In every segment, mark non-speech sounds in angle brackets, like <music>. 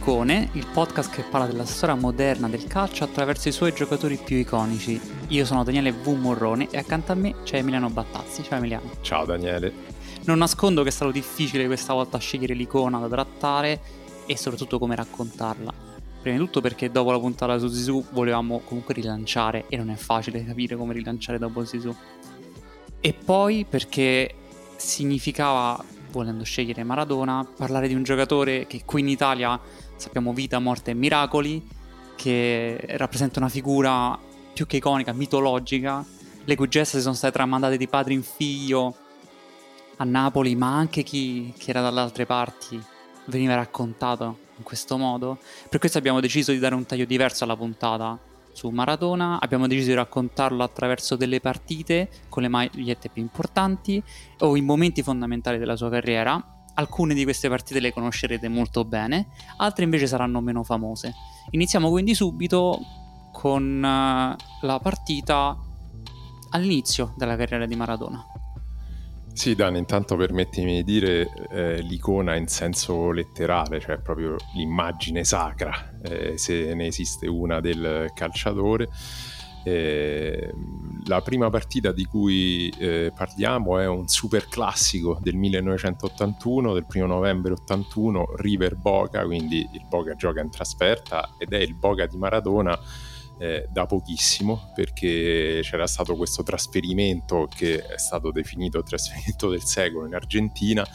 Icone, il podcast che parla della storia moderna del calcio attraverso i suoi giocatori più iconici. Io sono Daniele V. Morrone e accanto a me c'è Emiliano Battazzi. Ciao Emiliano. Ciao Daniele. Non nascondo che è stato difficile questa volta scegliere l'icona da trattare e soprattutto come raccontarla. Prima di tutto perché dopo la puntata su Zizou volevamo comunque rilanciare e non è facile capire come rilanciare dopo Zizou. E poi perché significava volendo scegliere Maradona, parlare di un giocatore che qui in Italia sappiamo vita, morte e miracoli, che rappresenta una figura più che iconica, mitologica, le cui gesta sono state tramandate di padre in figlio a Napoli, ma anche chi, chi era dalle altre parti veniva raccontato in questo modo. Per questo abbiamo deciso di dare un taglio diverso alla puntata su Maradona, abbiamo deciso di raccontarlo attraverso delle partite con le magliette più importanti o i momenti fondamentali della sua carriera. Alcune di queste partite le conoscerete molto bene, altre invece saranno meno famose. Iniziamo quindi subito con uh, la partita all'inizio della carriera di Maradona. Sì, Dan, intanto permettimi di dire eh, l'icona in senso letterale, cioè proprio l'immagine sacra, eh, se ne esiste una del calciatore. Eh, la prima partita di cui eh, parliamo è un super classico del 1981, del primo novembre 81, River Boca, quindi il Boca gioca in trasferta ed è il Boca di Maradona eh, da pochissimo perché c'era stato questo trasferimento che è stato definito trasferimento del secolo in Argentina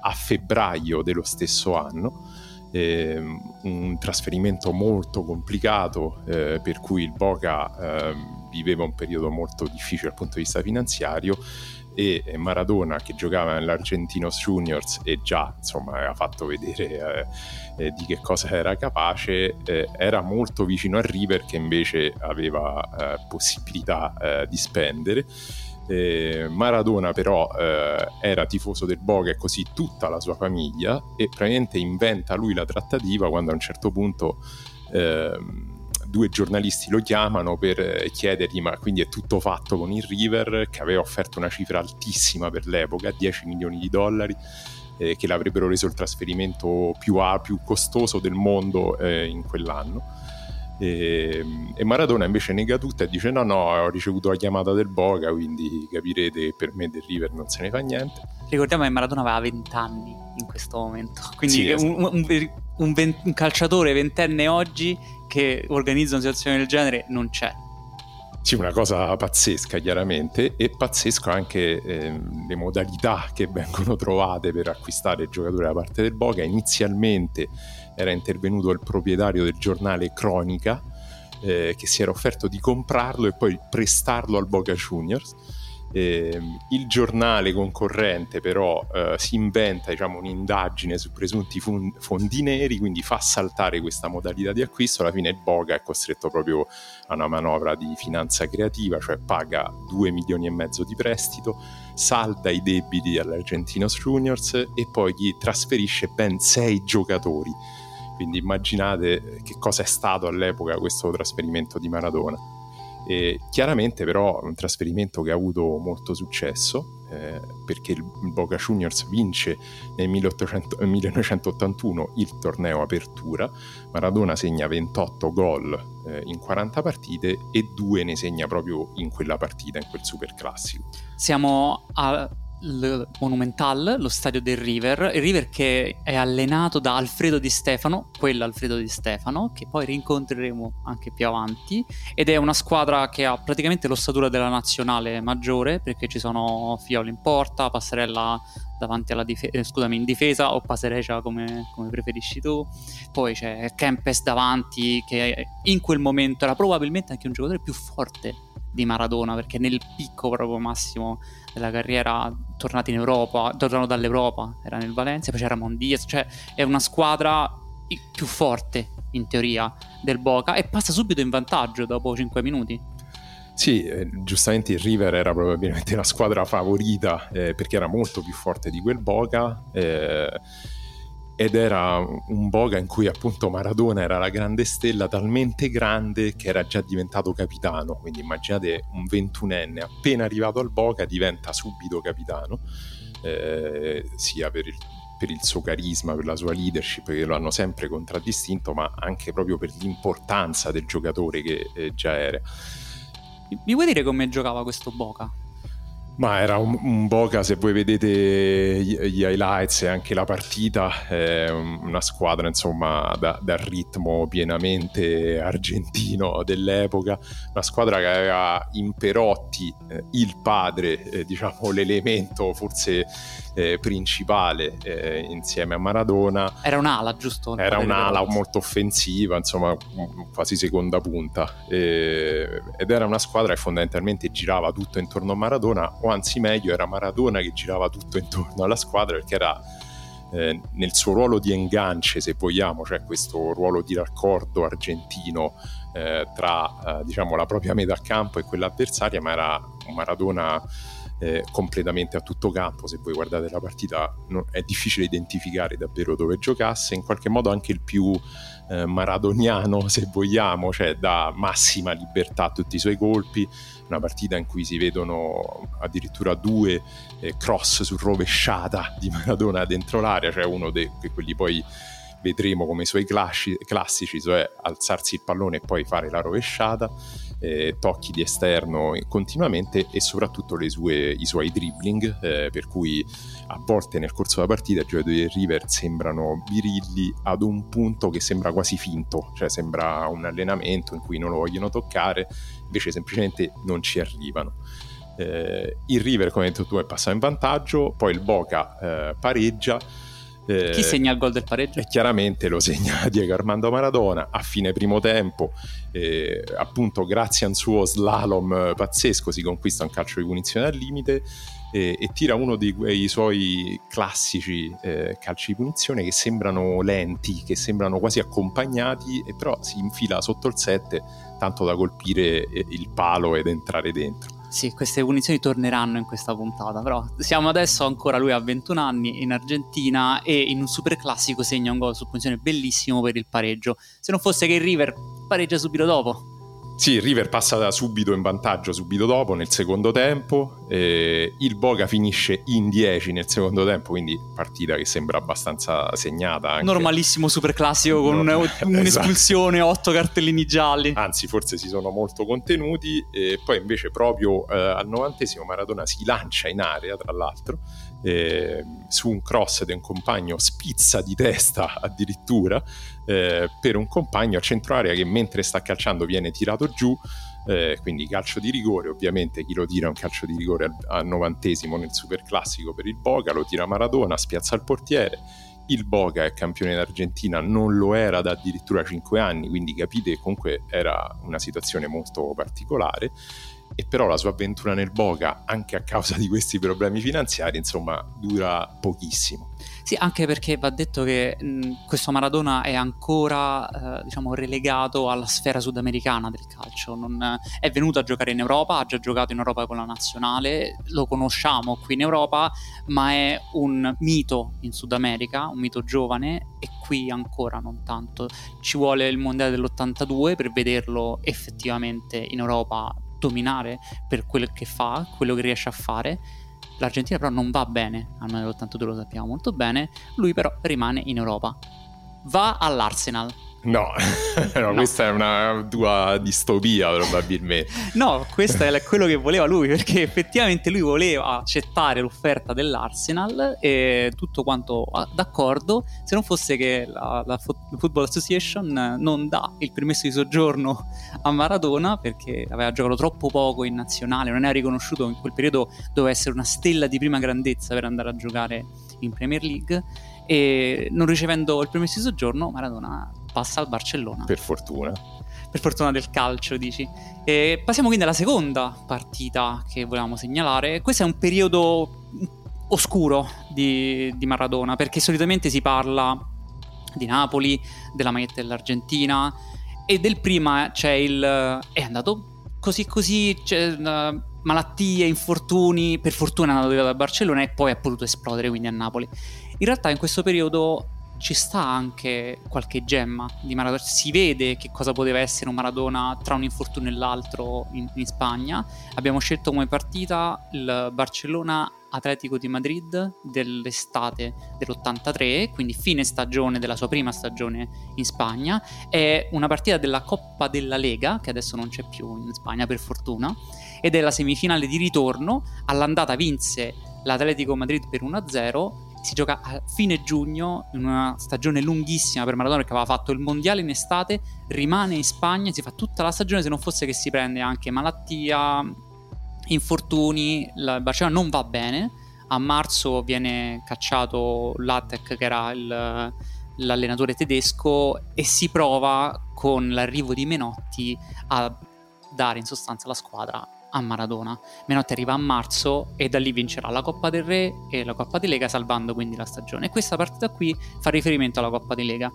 a febbraio dello stesso anno. Eh, un trasferimento molto complicato eh, per cui il Boca ehm, viveva un periodo molto difficile dal punto di vista finanziario e Maradona che giocava nell'Argentinos Juniors e già insomma aveva fatto vedere eh, eh, di che cosa era capace eh, era molto vicino a River che invece aveva eh, possibilità eh, di spendere eh, Maradona però era tifoso del Boga e così tutta la sua famiglia e praticamente inventa lui la trattativa quando a un certo punto ehm, due giornalisti lo chiamano per eh, chiedergli ma quindi è tutto fatto con il River che aveva offerto una cifra altissima per l'epoca, 10 milioni di dollari eh, che l'avrebbero reso il trasferimento più, più costoso del mondo eh, in quell'anno. E, e, Maradona invece nega tutto e dice no no ho ricevuto la chiamata del Boca quindi capirete che per me del River non se ne fa niente ricordiamo che Maradona aveva 20 anni in questo momento <laughs> quindi sì, un, un, un, un, calciatore ventenne oggi che organizza una situazione del genere non c'è. Sì, una cosa pazzesca chiaramente e pazzesco anche eh, le modalità che vengono trovate per acquistare il giocatore da parte del Boca. Inizialmente era intervenuto il proprietario del giornale Cronica eh, che si era offerto di comprarlo e poi prestarlo al Boca Juniors eh, il giornale concorrente però eh, si inventa diciamo, un'indagine su presunti fondi neri, quindi fa saltare questa modalità di acquisto, alla fine il Boga è costretto proprio a una manovra di finanza creativa, cioè paga 2 milioni e mezzo di prestito, salda i debiti all'Argentinos Juniors e poi gli trasferisce ben 6 giocatori. Quindi immaginate che cosa è stato all'epoca questo trasferimento di Maradona E chiaramente però è un trasferimento che ha avuto molto successo eh, perché il Boca Juniors vince nel 1800, 1981 il torneo Apertura, Maradona segna 28 gol eh, in 40 partite e due ne segna proprio in quella partita, in quel super classico. Siamo a il Monumental, lo stadio del River, il River che è allenato da Alfredo Di Stefano, quello Alfredo Di Stefano, che poi rincontreremo anche più avanti, ed è una squadra che ha praticamente l'ossatura della nazionale maggiore, perché ci sono Fiolo in porta, Passarella davanti alla difesa, eh, scusami, in difesa o Paserecia come, come, preferisci tu. Poi c'è Kempes davanti che in quel momento era probabilmente anche un giocatore più forte di Maradona perché nel picco proprio massimo della carriera tornati in Europa, tornano dall'Europa, era nel Valencia, poi c'era Mondies, cioè è una squadra più forte in teoria del Boca e passa subito in vantaggio dopo 5 minuti. Sì, eh, giustamente il River era probabilmente la squadra favorita eh, perché era molto più forte di quel Boca. Eh, ed era un Boga in cui appunto Maradona era la grande stella talmente grande che era già diventato capitano, quindi immaginate un ventunenne appena arrivato al Boga diventa subito capitano, eh, sia per il, per il, suo carisma, per la sua leadership che lo hanno sempre contraddistinto, ma anche proprio per l'importanza del giocatore che eh, già era. Mi vuoi dire come giocava questo Boca? Ma era un, un, Boca, se voi vedete gli, gli highlights e anche la partita, è una squadra insomma da, dal ritmo pienamente argentino dell'epoca, una squadra che aveva in Perotti eh, il padre, eh, diciamo <laughs> l'elemento forse eh, principale eh, insieme a Maradona. Era un'ala, giusto? Era un'ala molto offensiva, insomma quasi seconda punta, ed era una squadra che fondamentalmente girava tutto intorno a Maradona anzi meglio era Maradona che girava tutto intorno alla squadra perché era eh, nel suo ruolo di engance se vogliamo, cioè questo ruolo di raccordo argentino eh, tra eh, diciamo, la propria metà campo e quella avversaria, ma era un Maradona eh, completamente a tutto campo. Se voi guardate la partita, no, è difficile identificare davvero dove giocasse. In qualche modo anche il più eh, maradoniano, se vogliamo, cioè dà massima libertà a tutti i suoi colpi. Una partita in cui si vedono addirittura due eh, cross su rovesciata di Maradona dentro l'area, cioè uno di quelli poi vedremo come i suoi classici, cioè alzarsi il pallone e poi fare la rovesciata eh, tocchi di esterno continuamente e soprattutto sue, i suoi dribbling, eh, per cui a volte nel corso della partita i giocatori del River sembrano virilli ad un punto che sembra quasi finto, cioè sembra un allenamento in cui non lo vogliono toccare, invece semplicemente non ci arrivano. Eh, il River, come hai detto tu, è passato in vantaggio, poi il Boca eh, pareggia eh, Chi segna il gol del pareggio? E chiaramente lo segna <laughs> Diego Armando Maradona a fine primo tempo, eh, appunto grazie a un suo slalom pazzesco si conquista un calcio di punizione al limite e, e tira uno di quei suoi classici eh, calci di punizione che sembrano lenti, che sembrano quasi accompagnati e però si infila sotto il 7 tanto da colpire eh, il palo ed entrare dentro. Sì, queste punizioni torneranno in questa puntata, però siamo adesso ancora lui a 21 anni in Argentina e in un super classico segna un gol su punizione bellissimo per il pareggio. Se non fosse che il River pareggia subito dopo. Sì, River passa da subito in vantaggio subito dopo nel secondo tempo, eh, il Boga finisce in 10 nel secondo tempo, quindi partita che sembra abbastanza segnata. Anche. Normalissimo super classico con no, <laughs> un'espulsione, esatto. 8 cartellini gialli. Anzi, forse si sono molto contenuti e poi invece proprio eh, al novantesimo Maradona si lancia in area, tra l'altro, eh, su un cross di un compagno spizza di testa <laughs> addirittura eh, per un compagno a centro area che mentre sta calciando viene tirato giù eh, quindi calcio di rigore ovviamente chi lo tira un calcio di rigore al, al novantesimo nel super classico per il Boca lo tira Maradona, spiazza il portiere il Boca è campione d'Argentina, non lo era da addirittura 5 anni, quindi capite che comunque era una situazione molto particolare e però la sua avventura nel Boca, anche a causa di questi problemi finanziari, insomma, dura pochissimo. Sì, anche perché va detto che mh, questo Maradona è ancora, eh, diciamo, relegato alla sfera sudamericana del calcio. Non, è venuto a giocare in Europa, ha già giocato in Europa con la nazionale, lo conosciamo qui in Europa, ma è un mito in Sud America, un mito giovane e qui ancora non tanto. Ci vuole il mondiale dell'82 per vederlo effettivamente in Europa dominare per quello che fa, quello che riesce a fare. L'Argentina però non va bene, al mondiale dell'82 lo sappiamo molto bene, lui però rimane in Europa. Va all'Arsenal, No, <laughs> no, no, questa è una tua distopia probabilmente. no, questo è quello che voleva lui, perché effettivamente lui voleva accettare l'offerta dell'Arsenal e tutto quanto d'accordo, se non fosse che la, la Football Association non dà il permesso di soggiorno a Maradona perché aveva giocato troppo poco in nazionale, non era riconosciuto in quel periodo, doveva essere una stella di prima grandezza per andare a giocare in Premier League e non ricevendo il permesso di soggiorno Maradona passa al Barcellona. Per fortuna. Per fortuna del calcio, dici. E passiamo quindi alla seconda partita che volevamo segnalare. Questo è un periodo oscuro di, di Maradona, perché solitamente si parla di Napoli, della maglietta dell'Argentina e del prima c'è il... è andato così così, c'è, uh, malattie, infortuni, per fortuna è andato via da Barcellona e poi ha potuto esplodere quindi a Napoli. In realtà in questo periodo ci sta anche qualche gemma di Maradona. Si vede che cosa poteva essere un Maradona tra un infortunio e l'altro in, in Spagna. Abbiamo scelto come partita il Barcellona Atletico di Madrid dell'estate dell'83, quindi fine stagione della sua prima stagione in Spagna. È una partita della Coppa della Lega, che adesso non c'è più in Spagna per fortuna, ed è la semifinale di ritorno. All'andata vinse l'Atletico Madrid per 1-0 si gioca a fine giugno, in una stagione lunghissima per Maradona perché aveva fatto il mondiale in estate, rimane in Spagna, si fa tutta la stagione se non fosse che si prende anche malattia, infortuni, il Barcellona non va bene, a marzo viene cacciato Lattek che era il, l'allenatore tedesco e si prova con l'arrivo di Menotti a dare in sostanza la squadra a Maradona. Menotti arriva a marzo e da lì vincerà la Coppa del Re e la Coppa di Lega salvando quindi la stagione. E questa partita qui fa riferimento alla Coppa di Lega.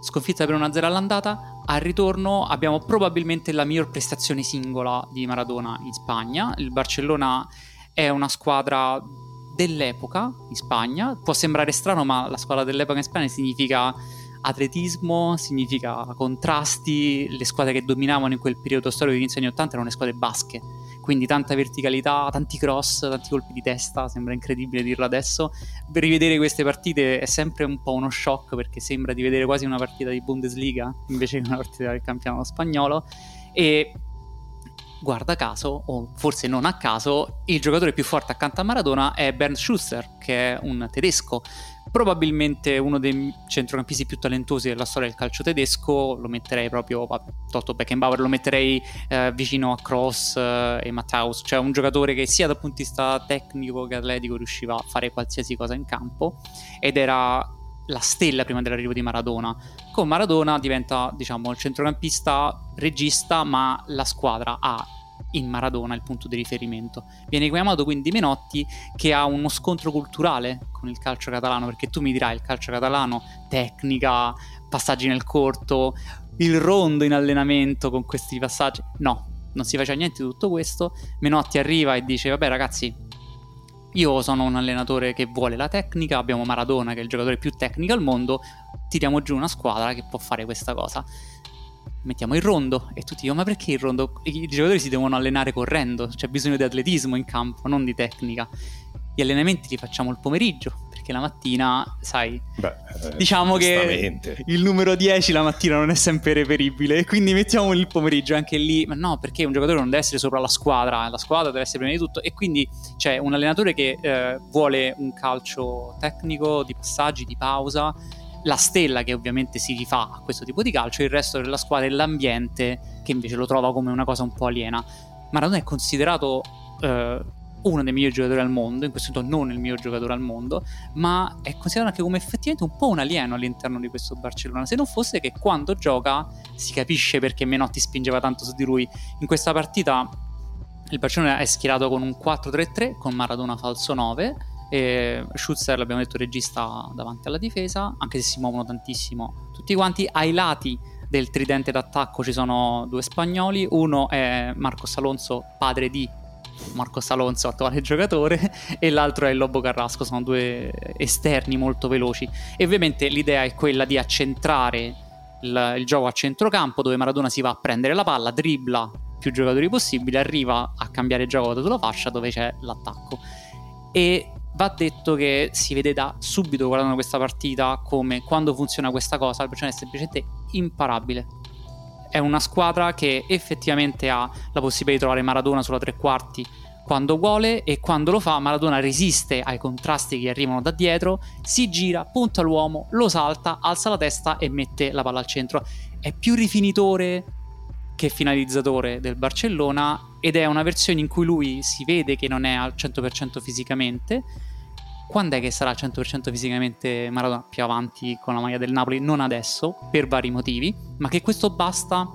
Sconfitta per 1-0 all'andata, al ritorno abbiamo probabilmente la miglior prestazione singola di Maradona in Spagna. Il Barcellona è una squadra dell'epoca in Spagna. Può sembrare strano, ma la squadra dell'epoca in Spagna significa atletismo, significa contrasti, le squadre che dominavano in quel periodo storico inizio anni 80 erano le squadre basche, quindi tanta verticalità, tanti cross, tanti colpi di testa, sembra incredibile dirlo adesso. Per rivedere queste partite è sempre un po' uno shock perché sembra di vedere quasi una partita di Bundesliga invece che una partita del campionato spagnolo e guarda caso, o forse non a caso, il giocatore più forte accanto a Maradona è Bernd Schuster, che è un tedesco probabilmente uno dei centrocampisti più talentuosi della storia del calcio tedesco, lo metterei proprio, Toto Beckenbauer, lo metterei eh, vicino a Cross eh, e Matthaus, cioè un giocatore che sia dal punto di vista tecnico che atletico riusciva a fare qualsiasi cosa in campo ed era la stella prima dell'arrivo di Maradona. Con Maradona diventa, diciamo, il centrocampista regista, ma la squadra ha in Maradona il punto di riferimento. Viene chiamato quindi Menotti che ha uno scontro culturale con il calcio catalano, perché tu mi dirai il calcio catalano, tecnica, passaggi nel corto, il rondo in allenamento con questi passaggi. No, non si faceva niente di tutto questo. Menotti arriva e dice: Vabbè, ragazzi, io sono un allenatore che vuole la tecnica, abbiamo Maradona che è il giocatore più tecnico al mondo, tiriamo giù una squadra che può fare questa cosa mettiamo il rondo e tutti dicono ma perché il rondo? I giocatori si devono allenare correndo, c'è bisogno di atletismo in campo, non di tecnica. Gli allenamenti li facciamo il pomeriggio, perché la mattina, sai, Beh, eh, diciamo che il numero 10 la mattina non è sempre reperibile, e quindi mettiamo il pomeriggio anche lì. Ma no, perché un giocatore non deve essere sopra la squadra, la squadra deve essere prima di tutto, e quindi c'è un allenatore che eh, vuole un calcio tecnico, di passaggi, di pausa, la stella che ovviamente si rifà a questo tipo di calcio, il resto della squadra e l'ambiente che invece lo trova come una cosa un po' aliena. Maradona è considerato eh, uno dei migliori giocatori al mondo, in questo momento non il miglior giocatore al mondo, ma è considerato anche come effettivamente un po' un alieno all'interno di questo Barcellona, se non fosse che quando gioca si capisce perché Menotti spingeva tanto su di lui. In questa partita il Barcellona è schierato con un 4-3-3 con Maradona falso 9 e Schutzer, l'abbiamo detto, regista davanti alla difesa, anche se si muovono tantissimo tutti quanti. Ai lati del tridente d'attacco ci sono due spagnoli, uno è Marcos Alonso, padre di Marcos Alonso, attuale <laughs> giocatore, e l'altro è il Lobo Carrasco, sono due esterni molto veloci. E ovviamente l'idea è quella di accentrare il, il gioco a centrocampo, dove Maradona si va a prendere la palla, dribbla più giocatori possibili, arriva a cambiare gioco sulla fascia dove c'è l'attacco. E Va detto che si vede da subito guardando questa partita come quando funziona questa cosa, il Barcellona è semplicemente imparabile. È una squadra che effettivamente ha la possibilità di trovare Maradona sulla tre quarti quando vuole e quando lo fa Maradona resiste ai contrasti che arrivano da dietro, si gira, punta l'uomo, lo salta, alza la testa e mette la palla al centro. È più rifinitore che finalizzatore del Barcellona ed è una versione in cui lui si vede che non è al 100% fisicamente. Quando è che sarà al 100% fisicamente Maradona più avanti con la maglia del Napoli? Non adesso, per vari motivi, ma che questo basta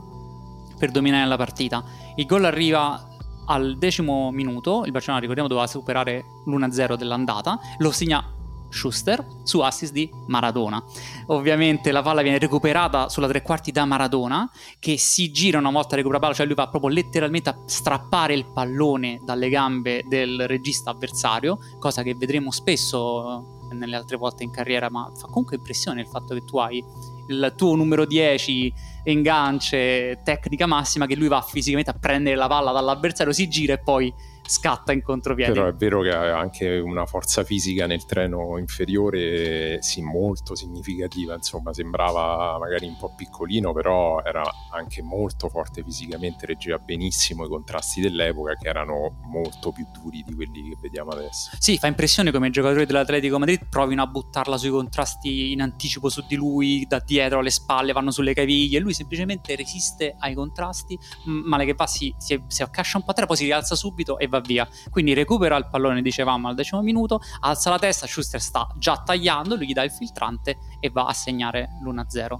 per dominare la partita. Il gol arriva al decimo minuto, il Barcellona ricordiamo doveva superare l'1-0 dell'andata, lo segna Schuster su assist di Maradona. Ovviamente la palla viene recuperata sulla tre quarti da Maradona che si gira una volta recupera la palla, cioè lui va proprio letteralmente a strappare il pallone dalle gambe del regista avversario, cosa che vedremo spesso nelle altre volte in carriera, ma fa comunque impressione il fatto che tu hai il tuo numero 10 engance, tecnica massima, che lui va fisicamente a prendere la palla dall'avversario, si gira e poi scatta in contropiede. Però è vero che ha anche una forza fisica nel treno inferiore, sì, molto significativa, insomma, sembrava magari un po' piccolino, però era anche molto forte fisicamente, reggeva benissimo i contrasti dell'epoca che erano molto più duri di quelli che vediamo adesso. Sì, fa impressione come i giocatori dell'Atletico Madrid provino a buttarla sui contrasti in anticipo su di lui, da dietro alle spalle, vanno sulle caviglie, lui semplicemente resiste ai contrasti, male che va si, si, si accascia un po' a terra, poi si rialza subito e va va via. Quindi recupera il pallone, dicevamo, al decimo minuto, alza la testa, Schuster sta già tagliando, lui gli dà il filtrante e va a segnare l'1-0.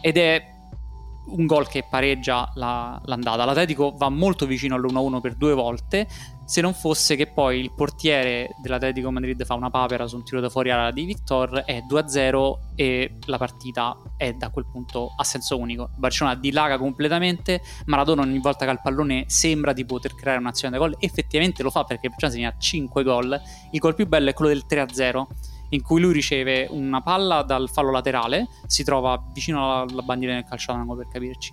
Ed è un gol che pareggia la, l'andata. L'Atletico va molto vicino all'1-1 per due volte, se non fosse che poi il portiere dell'Atletico Madrid fa una papera su un tiro da fuori area di Victor, è 2-0 e la partita è da quel punto a senso unico. Barcellona dilaga completamente, Maradona ogni volta che ha il pallone sembra di poter creare un'azione da gol, effettivamente lo fa perché Barcellona segna 5 gol, il gol più bello è quello del 3-0 in cui lui riceve una palla dal fallo laterale, si trova vicino alla bandiera del calciatano per capirci.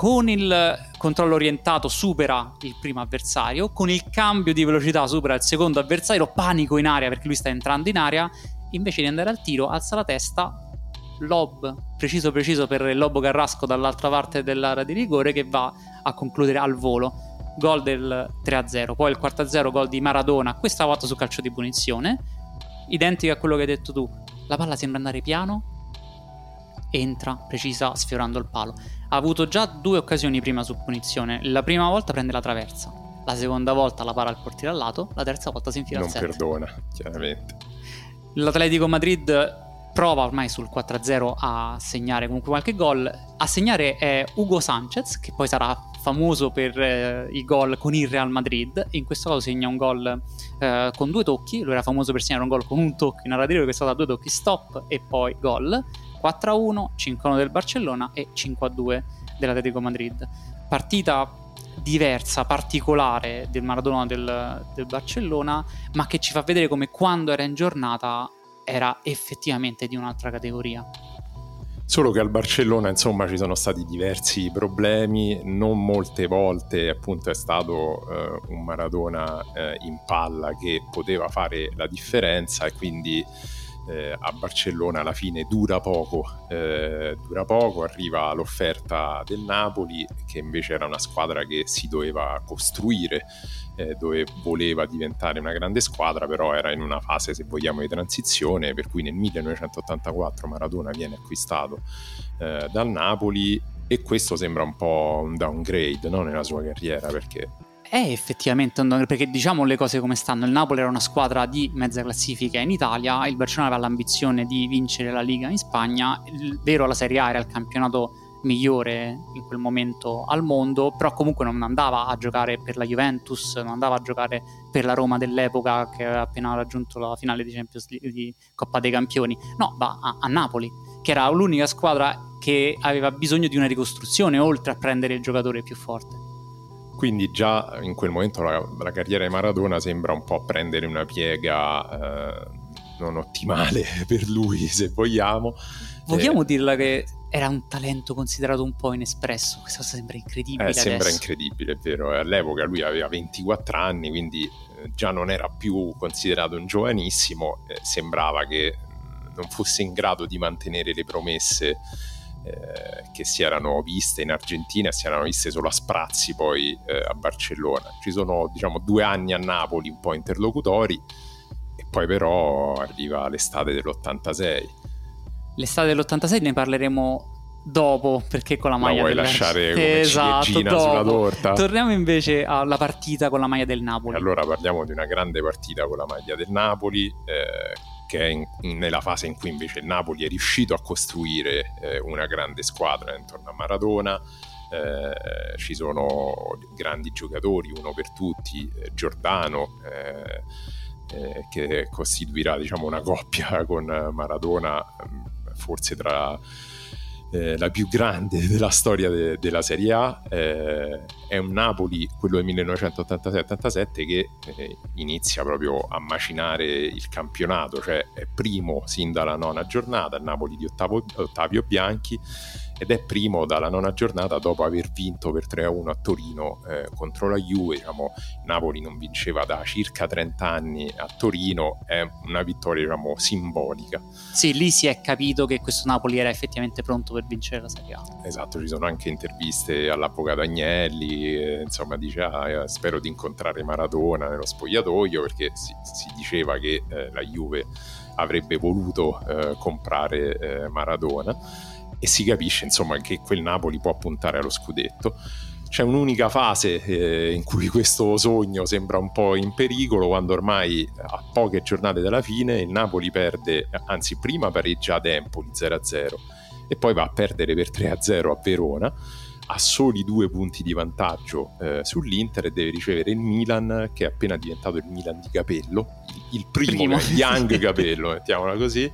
Con il controllo orientato supera il primo avversario, con il cambio di velocità supera il secondo avversario, panico in aria perché lui sta entrando in aria, invece di andare al tiro alza la testa, lob preciso preciso per il Lobo Carrasco dall'altra parte dell'area di rigore che va a concludere al volo. Gol del 3-0, poi il 4-0 gol di Maradona, questa volta su calcio di punizione identica a quello che hai detto tu. La palla sembra andare piano, entra, precisa, sfiorando il palo. Ha avuto già due occasioni prima su punizione. La prima volta prende la traversa, la seconda volta la para al portiere al lato, la terza volta si infila non al set. Non perdona, chiaramente. L'Atletico Madrid prova ormai sul 4-0 a segnare comunque qualche gol. A segnare è Ugo Sanchez, che poi sarà famoso per eh, i gol con il Real Madrid. In questo caso segna un gol eh, con due tocchi. Lui era famoso per segnare un gol con un tocco in narrativo, che è stato a due tocchi stop e poi gol. 4-1, 5-1 del Barcellona e 5-2 dell'Atletico Madrid. Partita diversa, particolare del Maradona del, del Barcellona, ma che ci fa vedere come quando era in giornata era effettivamente di un'altra categoria. Solo che al Barcellona, insomma, ci sono stati diversi problemi, non molte volte appunto è stato eh, un Maradona eh, in palla che poteva fare la differenza e quindi eh, a Barcellona alla fine dura poco, eh, dura poco, arriva l'offerta del Napoli che invece era una squadra che si doveva costruire eh, dove voleva diventare una grande squadra, però era in una fase, se vogliamo, di transizione, per cui nel 1984 Maradona viene acquistato eh, dal Napoli e questo sembra un po' un downgrade no? nella sua carriera perché è effettivamente un perché diciamo le cose come stanno. Il Napoli era una squadra di mezza classifica in Italia, il Barcellona aveva l'ambizione di vincere la Liga in Spagna, il vero la Serie A era il campionato migliore in quel momento al mondo, però comunque non andava a giocare per la Juventus, non andava a giocare per la Roma dell'epoca che aveva appena raggiunto la finale di League di Coppa dei Campioni. No, va a, a Napoli, che era l'unica squadra che aveva bisogno di una ricostruzione oltre a prendere il giocatore più forte. Quindi già in quel momento la, la carriera di Maradona sembra un po' prendere una piega eh, non ottimale <laughs> per lui, se vogliamo. Vogliamo eh, dirla che era un talento considerato un po' inespresso. Questa cosa sembra incredibile. Eh, sembra incredibile, è vero. All'epoca lui aveva 24 anni, quindi eh, già non era più considerato un giovanissimo. Eh, sembrava che mm, non fosse in grado di mantenere le promesse eh, che si erano viste in Argentina e si erano viste solo a sprazzi poi eh, a Barcellona. Ci sono diciamo due anni a Napoli un po' interlocutori e poi però arriva l'estate dell'86 l'estate dell'86 ne parleremo dopo perché con la maglia la vuoi lasciare come esatto, sulla torta? Torniamo invece alla partita con la maglia del Napoli. Allora parliamo di una grande partita con la maglia del Napoli eh, che è in, nella fase in cui invece il Napoli è riuscito a costruire eh, una grande squadra intorno a Maradona. Eh, ci sono grandi giocatori uno per tutti eh, Giordano eh, eh, che costituirà diciamo, una coppia <laughs> con Maradona forse tra eh, la più grande <laughs> della storia de- della Serie A. Eh, è un Napoli, quello del 1986-87, che eh, inizia proprio a macinare il campionato, cioè è primo sin dalla nona giornata, Napoli di Ottavo- Ottavio Bianchi ed è primo dalla nona giornata dopo aver vinto per 3-1 a Torino eh, contro la Juve. Diciamo, Napoli non vinceva da circa 30 anni a Torino, è una vittoria diciamo, simbolica. Sì, lì si è capito che questo Napoli era effettivamente pronto per vincere la Serie A. Esatto, ci sono anche interviste all'avvocato Agnelli, eh, insomma dice ah, spero di incontrare Maradona nello spogliatoio perché si, si diceva che eh, la Juve avrebbe voluto eh, comprare eh, Maradona e si capisce insomma che quel Napoli può puntare allo scudetto. C'è un'unica fase eh, in cui questo sogno sembra un po' in pericolo, quando ormai a poche giornate dalla fine il Napoli perde, anzi prima pareggia ad Empoli 0-0 e poi va a perdere per 3-0 a Verona ha soli due punti di vantaggio eh, sull'Inter e deve ricevere il Milan che è appena diventato il Milan di Capello, il, primo, primo. Young <laughs> Capello, mettiamola così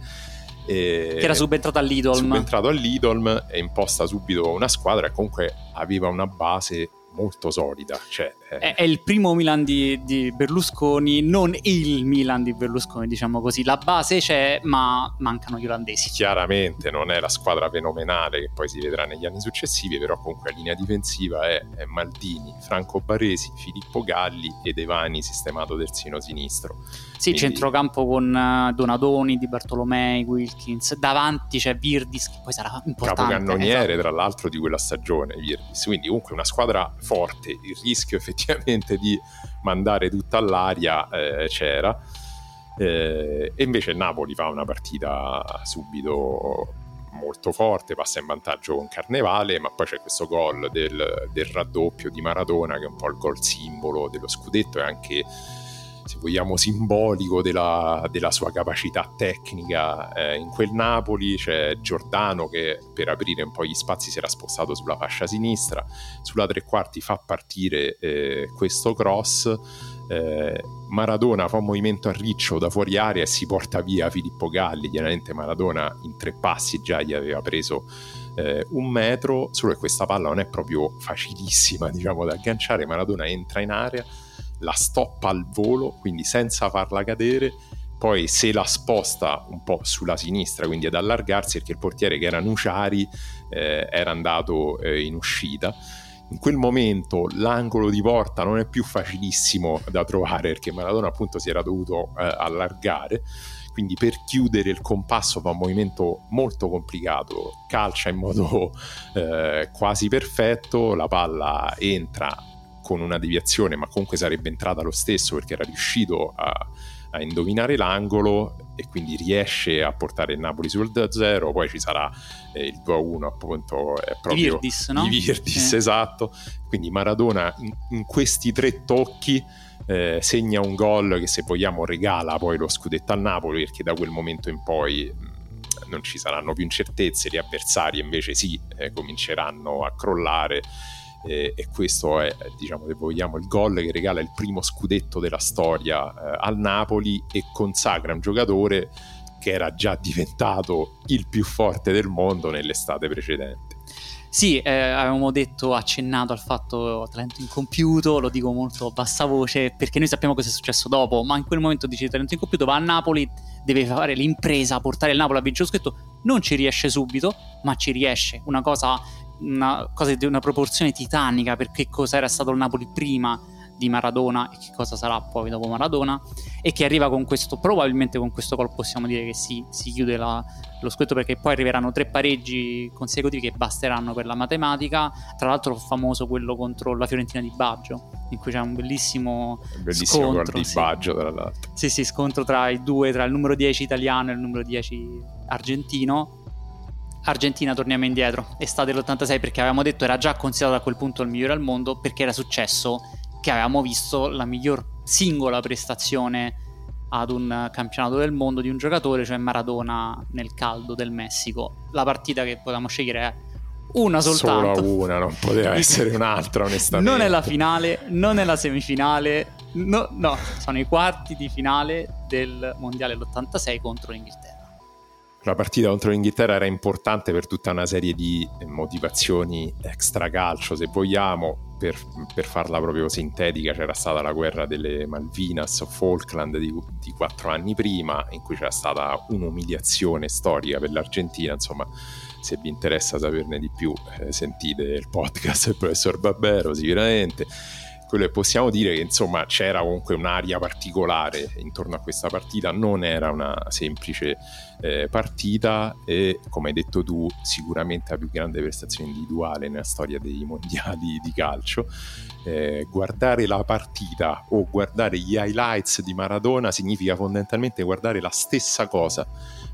che era subentrato all'Idolm. Subentrato all'Idolm e imposta subito una squadra che comunque aveva una base molto solida. Cioè, eh. è, è, il primo Milan di, di, Berlusconi, non il Milan di Berlusconi, diciamo così. La base c'è, ma mancano gli olandesi. Chiaramente non è la squadra fenomenale che poi si vedrà negli anni successivi, però comunque la linea difensiva è, è Maldini, Franco Baresi, Filippo Galli ed Evani sistemato terzino sinistro. Sì, Quindi... centrocampo con eh, Donadoni, Di Bartolomei, Wilkins, davanti c'è Virdis che poi sarà importante. Capocannoniere esatto. tra l'altro di quella stagione, Virdis. Quindi comunque una squadra forte, il rischio <laughs> effettivamente di mandare tutta all'aria eh, c'era. Eh, e invece Napoli fa una partita subito molto forte, passa in vantaggio con Carnevale, ma poi c'è questo gol del, del raddoppio di Maradona che è un po' il gol simbolo dello scudetto e anche se vogliamo, simbolico della, della sua capacità tecnica eh, in quel Napoli. C'è Giordano che per aprire un po' gli spazi si era spostato sulla fascia sinistra, sulla tre quarti fa partire eh, questo cross. Eh, Maradona fa un movimento a riccio da fuori area e si porta via Filippo Galli. Chiaramente Maradona in tre passi già gli aveva preso eh, un metro, solo che questa palla non è proprio facilissima diciamo, da agganciare. Maradona entra in area la stoppa al volo, quindi senza farla cadere, poi se la sposta un po' sulla sinistra, quindi ad allargarsi, perché il portiere che era Nuciari eh, era andato eh, in uscita. In quel momento l'angolo di porta non è più facilissimo da trovare perché Maradona appunto si era dovuto eh, allargare, quindi per chiudere il compasso fa un movimento molto complicato, calcia in modo <laughs> eh, quasi perfetto, la palla entra con una deviazione, ma comunque sarebbe entrata lo stesso perché era riuscito a, a indovinare l'angolo, e quindi riesce a portare il Napoli sul 2-0, poi ci sarà eh, il 2-1 appunto è proprio di Virdis, no? di Virdis sì. esatto, quindi Maradona in, in questi tre tocchi eh, segna un gol che se vogliamo regala poi lo scudetto al Napoli perché da quel momento in poi mh, non ci saranno più incertezze, gli avversari invece sì, eh, cominceranno a crollare eh, e questo è, diciamo, se vogliamo, il gol che regala il primo scudetto della storia eh, al Napoli e consacra un giocatore che era già diventato il più forte del mondo nell'estate precedente. Sì, eh, avevamo detto, accennato al fatto talento incompiuto, lo dico molto a bassa voce perché noi sappiamo cosa è successo dopo, ma in quel momento dice talento incompiuto, va a Napoli, deve fare l'impresa, portare il Napoli a vincere lo scritto, non ci riesce subito, ma ci riesce, una cosa, una cosa di una proporzione titanica perché cosa era stato il Napoli prima di Maradona e che cosa sarà poi dopo Maradona e che arriva con questo, probabilmente con questo gol possiamo dire che si, si chiude la, lo scudetto perché poi arriveranno tre pareggi consecutivi che basteranno per la matematica, tra l'altro famoso quello contro la Fiorentina di Baggio in cui c'è un bellissimo, bellissimo scontro sì. Baggio tra l'altro. Sì, sì, scontro tra i due, tra il numero 10 italiano e il numero 10 argentino Argentina torniamo indietro, estate dell'86 perché avevamo detto era già considerato a quel punto il migliore al mondo perché era successo che avevamo visto la miglior singola prestazione ad un campionato del mondo di un giocatore, cioè Maradona nel caldo del Messico. La partita che potevamo scegliere è una soltanto. Solo una, non poteva <laughs> essere un'altra, onestamente. Non è la finale, non è la semifinale, no, no, sono i quarti di finale del Mondiale l'86 contro l'Inghilterra la partita contro l'Inghilterra era importante per tutta una serie di motivazioni extracalcio, se vogliamo, per, per, farla proprio sintetica, c'era stata la guerra delle Malvinas o Falkland di, di, quattro anni prima, in cui c'era stata un'umiliazione storica per l'Argentina. Insomma, se vi interessa saperne di più, eh, sentite il podcast del professor Babbero, sicuramente quello che possiamo dire è che insomma c'era comunque un'aria particolare intorno a questa partita, non era una semplice eh, partita e come hai detto tu sicuramente la più grande prestazione individuale nella storia dei mondiali di calcio. Eh, guardare la partita o guardare gli highlights di Maradona significa fondamentalmente guardare la stessa cosa.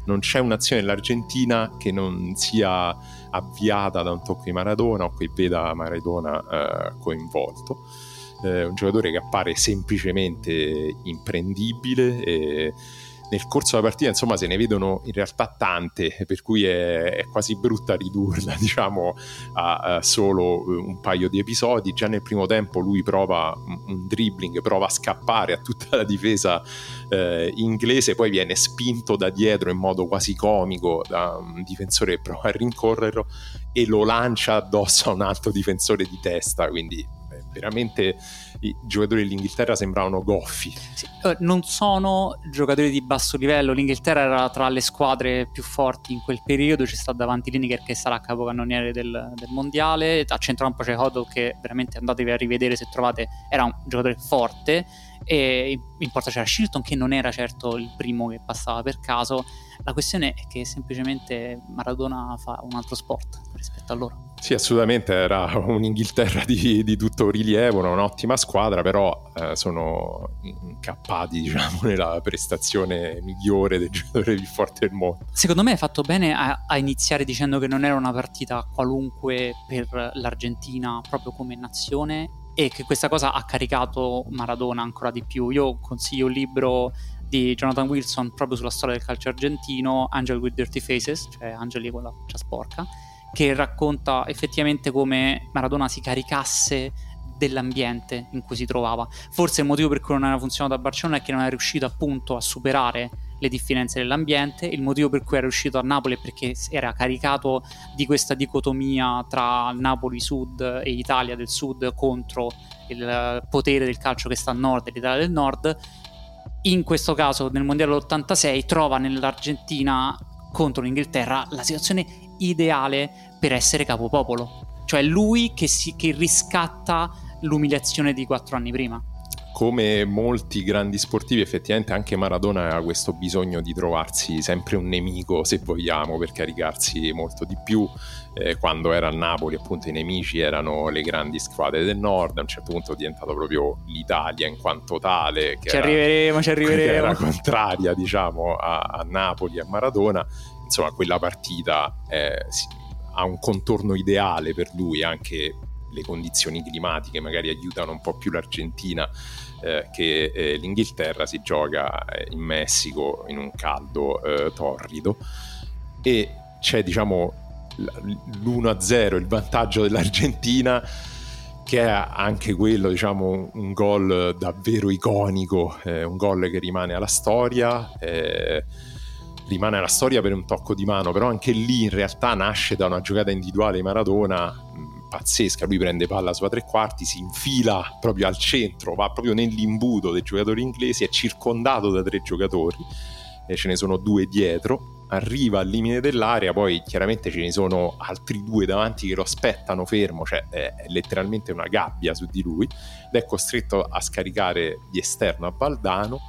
Non c'è un'azione dell'Argentina che non sia avviata da un tocco di Maradona o che veda Maradona eh, coinvolto eh, un giocatore che appare semplicemente imprendibile e nel corso della partita insomma se ne vedono in realtà tante per cui è, è quasi brutta ridurla <laughs> diciamo a, a, solo un paio di episodi. Già nel primo tempo lui prova un dribbling prova a scappare a tutta la difesa eh, inglese poi viene spinto da dietro in modo quasi comico da un difensore che prova a rincorrerlo e lo lancia addosso a un altro difensore di testa quindi veramente i giocatori dell'Inghilterra sembravano goffi. Sì, eh, non sono giocatori di basso livello, l'Inghilterra era tra le squadre più forti in quel periodo, c'è stato davanti Lineker che sarà capocannoniere del, del mondiale, a centrocampo c'è Hodl che veramente andatevi a rivedere se trovate, era un giocatore forte e in porta c'era Shilton che non era certo il primo che passava per caso, la questione è che semplicemente Maradona fa un altro sport rispetto a loro. Sì, assolutamente, era <laughs> un'Inghilterra di, di tutto rilievo, un'ottima squadra, però eh, sono incappati diciamo, <laughs> nella prestazione migliore del giocatore più forte del mondo. Secondo me hai fatto bene a, a, iniziare dicendo che non era una partita qualunque per l'Argentina proprio come nazione e che questa cosa ha caricato Maradona ancora di più. Io consiglio un libro di Jonathan Wilson proprio sulla storia del calcio argentino, Angel with Dirty Faces, cioè Angeli con la faccia sporca che racconta effettivamente come Maradona si caricasse dell'ambiente in cui si trovava. Forse il motivo per cui non era funzionato a Barcellona è che non è riuscito appunto a superare le differenze dell'ambiente, il motivo per cui è riuscito a Napoli è perché era caricato di questa dicotomia tra Napoli Sud e Italia del Sud contro il potere del calcio che sta a nord e l'Italia del Nord. In questo caso, nel Mondiale 86, trova nell'Argentina contro l'Inghilterra la situazione ideale per essere capopopolo. Cioè lui che, si, che riscatta l'umiliazione di quattro anni prima. Come molti grandi sportivi, effettivamente anche Maradona aveva questo bisogno di trovarsi sempre un nemico, se vogliamo, per caricarsi molto di più. Eh, quando era a Napoli, appunto, i nemici erano le grandi squadre del nord. A un certo punto è diventato proprio l'Italia in quanto tale, che ci era, arriveremo, ci arriveremo. Era contraria, diciamo, a, a Napoli, a Maradona. Insomma, quella partita eh, si, ha un contorno ideale per lui, anche le condizioni climatiche magari aiutano un po' più l'Argentina eh, che eh, l'Inghilterra si gioca eh, in Messico in un caldo eh, torrido. E c'è diciamo l'1-0 il vantaggio dell'Argentina che è anche quello diciamo un gol davvero iconico eh, un gol che rimane alla storia rimane alla storia per un tocco di mano però anche lì in realtà nasce da una giocata individuale di Maradona pazzesca, lui prende palla sulla tre quarti, si infila proprio al centro, va proprio nell'imbuto dei giocatori inglesi, è circondato da tre giocatori, e ce ne sono due dietro, arriva al limite dell'area, poi chiaramente ce ne sono altri due davanti che lo aspettano fermo, cioè è letteralmente una gabbia su di lui, ed è costretto a scaricare di esterno a Valdano,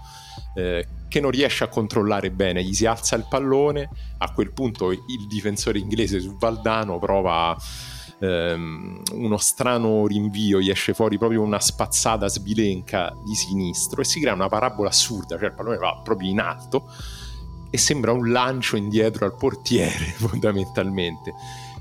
eh, che non riesce a controllare bene, gli si alza il pallone, a quel punto il difensore inglese su Valdano prova... A ehm, uno strano rinvio, gli esce fuori proprio una spazzata sbilenca di sinistro e si crea una parabola assurda, cioè il pallone va proprio in alto e sembra un lancio indietro al portiere <laughs> fondamentalmente.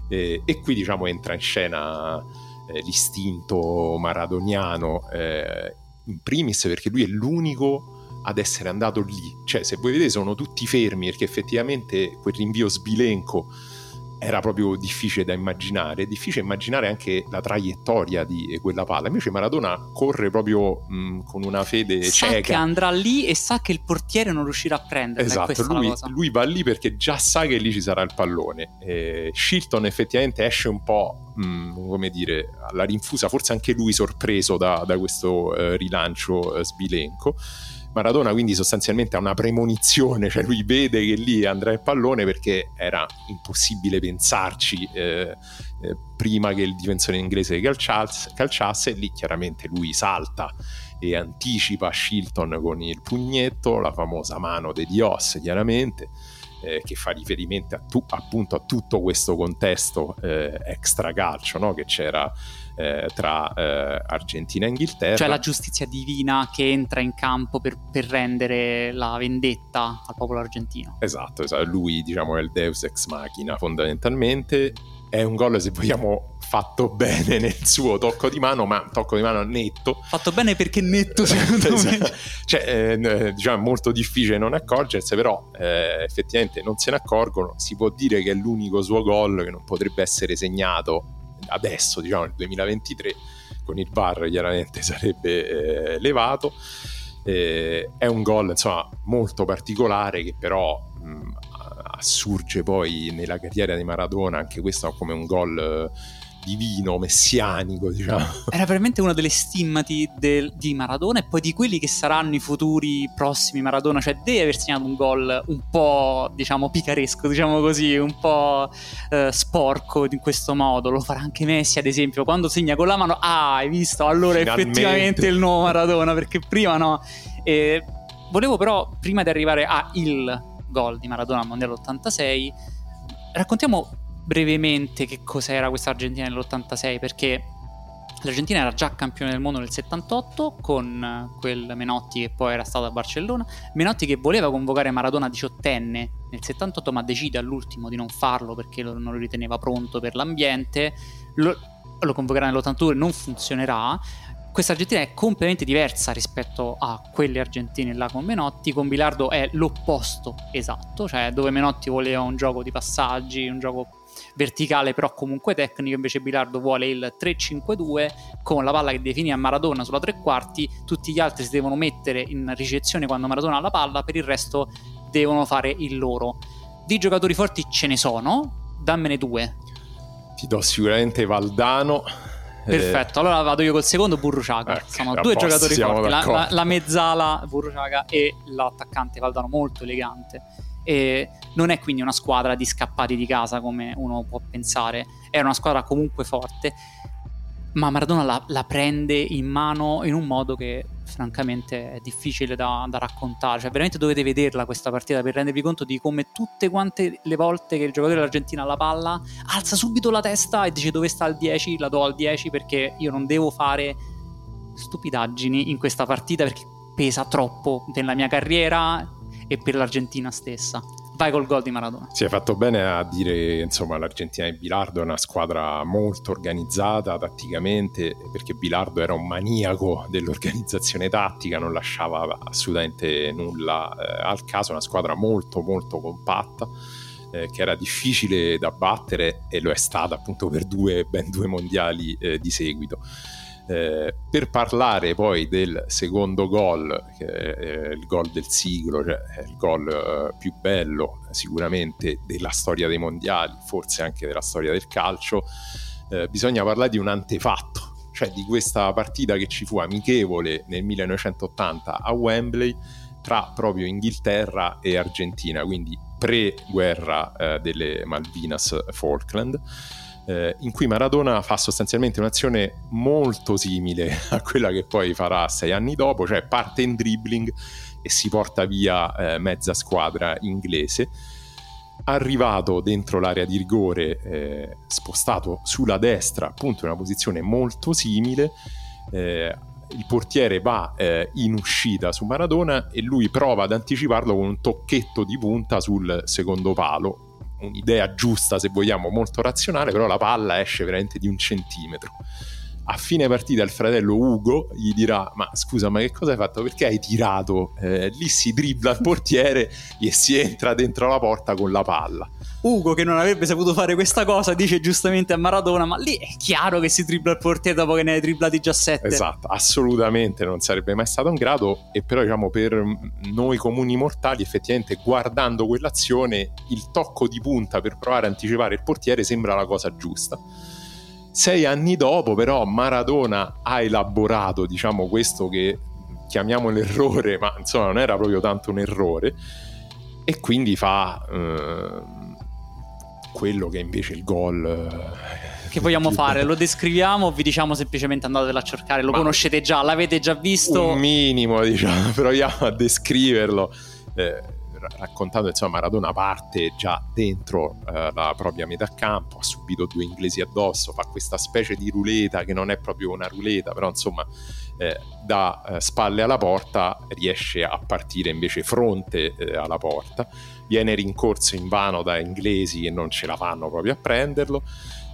Eh, e qui diciamo entra in scena eh, l'istinto maradoniano eh, in primis perché lui è l'unico ad essere andato lì, cioè se voi vedete sono tutti fermi perché effettivamente quel rinvio sbilenco era proprio difficile da immaginare, è difficile immaginare anche la traiettoria di quella palla. Invece Maradona corre proprio mh, con una fede sa cieca. che andrà lì e sa che il portiere non riuscirà a prenderla. Esatto, lui, lui, va lì perché già sa che lì ci sarà il pallone. E Shilton effettivamente esce un po', mh, come dire, alla rinfusa, forse anche lui sorpreso da, da questo eh, rilancio eh, sbilenco Maradona quindi sostanzialmente ha una premonizione, cioè lui vede che lì andrà il pallone perché era impossibile pensarci eh, eh, prima che il difensore inglese calciasse, calciasse lì chiaramente lui salta e anticipa Shilton con il pugnetto, la famosa mano di Dios chiaramente. Eh, che fa riferimento a tu, appunto a tutto questo contesto eh, extra calcio no? che c'era eh, tra eh, Argentina e Inghilterra. Cioè la giustizia divina che entra in campo per, per rendere la vendetta al popolo argentino. Esatto, esatto, lui diciamo è il deus ex machina fondamentalmente. È un gol, se vogliamo, fatto bene nel suo tocco di mano, ma tocco di mano netto. Fatto bene perché netto, secondo <laughs> me. Esatto. Cioè, eh, diciamo, è molto difficile non accorgersi, però eh, effettivamente non se ne accorgono. Si può dire che è l'unico suo gol che non potrebbe essere segnato adesso, diciamo nel 2023, con il VAR chiaramente <laughs> sarebbe eh, levato. Eh, è un gol insomma molto particolare che però mh, assurge poi nella carriera di Maradona, anche questo come un gol divino, messianico, diciamo. Era veramente una delle stimmati del, di Maradona e poi di quelli che saranno i futuri prossimi Maradona, cioè deve aver segnato un gol un po', diciamo, picaresco, diciamo così, un po' eh, sporco in questo modo. Lo farà anche Messi, ad esempio, quando segna con la mano, ah, hai visto? Allora Finalmente. effettivamente il nuovo Maradona, perché prima no. E volevo però, prima di arrivare a il gol di Maradona al Mondiale 86, raccontiamo brevemente che cos'era questa Argentina nell'86 perché l'Argentina era già campione del mondo nel 78 con quel Menotti che poi era stato a Barcellona. Menotti che voleva convocare Maradona diciottenne nel 78 ma decide all'ultimo di non farlo perché non lo riteneva pronto per l'ambiente. Lo, lo convocherà nell'82 non funzionerà. Questa Argentina è completamente diversa rispetto a quelle argentine là con Menotti. Con Bilardo è l'opposto esatto, cioè dove Menotti voleva un gioco di passaggi, un gioco verticale però comunque tecnico, invece Bilardo vuole il 3-5-2 con la palla che definì a Maradona sulla tre quarti, tutti gli altri si devono mettere in ricezione quando Maradona ha la palla, per il resto devono fare il loro. Di giocatori forti ce ne sono, dammene due. Ti do sicuramente Valdano. Perfetto, allora vado io col secondo Burruciaga. Ecco, Sono due giocatori forti, la, la, la, mezzala Burruciaga e l'attaccante Valdano molto elegante. E non è quindi una squadra di scappati di casa come uno può pensare, è una squadra comunque forte, ma Maradona la, la prende in mano in un modo che francamente è difficile da, da, raccontare. Cioè, veramente dovete vederla questa partita per rendervi conto di come tutte quante le volte che il giocatore dell'Argentina ha la palla alza subito la testa e dice dove sta il 10, la do al 10 perché io non devo fare stupidaggini in questa partita perché pesa troppo nella mia carriera e per l'Argentina stessa vai col gol di Maradona. Si è fatto bene a dire, insomma, l'Argentina di Bilardo è una squadra molto organizzata tatticamente, perché Bilardo era un maniaco dell'organizzazione tattica, non lasciava assolutamente nulla eh, al caso, una squadra molto molto compatta. Eh, che era difficile da battere e lo è stata appunto per due, ben due mondiali eh, di seguito. Eh, per parlare poi del secondo gol, che è il gol del siglo, cioè il gol eh, più bello sicuramente della storia dei mondiali, forse anche della storia del calcio, eh, bisogna parlare di un antefatto, cioè di questa partita che ci fu amichevole nel 1980 a Wembley tra proprio Inghilterra e Argentina, quindi pre-guerra eh, delle Malvinas Falkland eh, in cui Maradona fa sostanzialmente un'azione molto simile a quella che poi farà sei anni dopo, cioè parte in dribbling e si porta via eh, mezza squadra inglese. Arrivato dentro l'area di rigore, eh, spostato sulla destra, appunto in una posizione molto simile, eh, il portiere va eh, in uscita su Maradona e lui prova ad anticiparlo con un tocchetto di punta sul secondo palo, un'idea giusta, se vogliamo, molto razionale, però la palla esce veramente di un centimetro. A fine partita il fratello Ugo gli dirà: Ma scusa, ma che cosa hai fatto? Perché hai tirato? Eh, lì si dribbla il portiere e si entra dentro la porta con la palla. Ugo che non avrebbe saputo fare questa cosa dice giustamente a Maradona ma lì è chiaro che si dribbla il portiere dopo che ne hai driblati già sette esatto assolutamente non sarebbe mai stato in grado e però diciamo per noi comuni mortali effettivamente guardando quell'azione il tocco di punta per provare a anticipare il portiere sembra la cosa giusta sei anni dopo però Maradona ha elaborato diciamo questo che chiamiamo l'errore ma insomma non era proprio tanto un errore e quindi fa eh, quello che invece il gol eh, che vogliamo fare? Lo descriviamo o vi diciamo semplicemente andatelo a cercare? Lo conoscete già? L'avete già visto? Un minimo, diciamo, <laughs> proviamo a descriverlo. Eh, raccontando insomma Maradona parte già dentro eh, la propria metà campo ha subito due inglesi addosso fa questa specie di ruleta che non è proprio una ruleta però insomma eh, da eh, spalle alla porta riesce a partire invece fronte eh, alla porta viene rincorso in vano da inglesi che non ce la fanno proprio a prenderlo.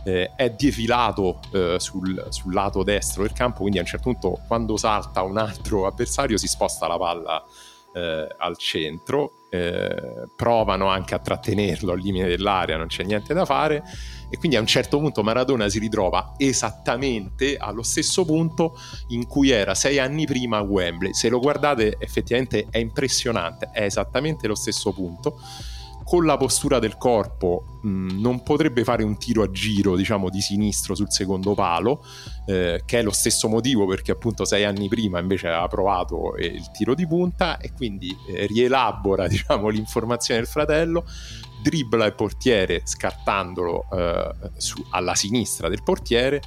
Eh, è defilato eh, sul, sul, lato destro del campo, quindi a un certo punto quando salta un altro avversario si sposta la palla eh, al centro, eh, provano anche a trattenerlo al limite dell'area, non c'è niente da fare e quindi a un certo punto Maradona si ritrova esattamente allo stesso punto in cui era sei anni prima a Wembley. Se lo guardate effettivamente è impressionante, è esattamente lo stesso punto. Con la postura del corpo mh, non potrebbe fare un tiro a giro, diciamo, di sinistro sul secondo palo, eh, che è lo stesso motivo perché appunto sei anni prima invece aveva provato eh, il tiro di punta e quindi eh, rielabora, <laughs> diciamo, l'informazione del fratello dribbla il portiere scartandolo eh, su, alla sinistra del portiere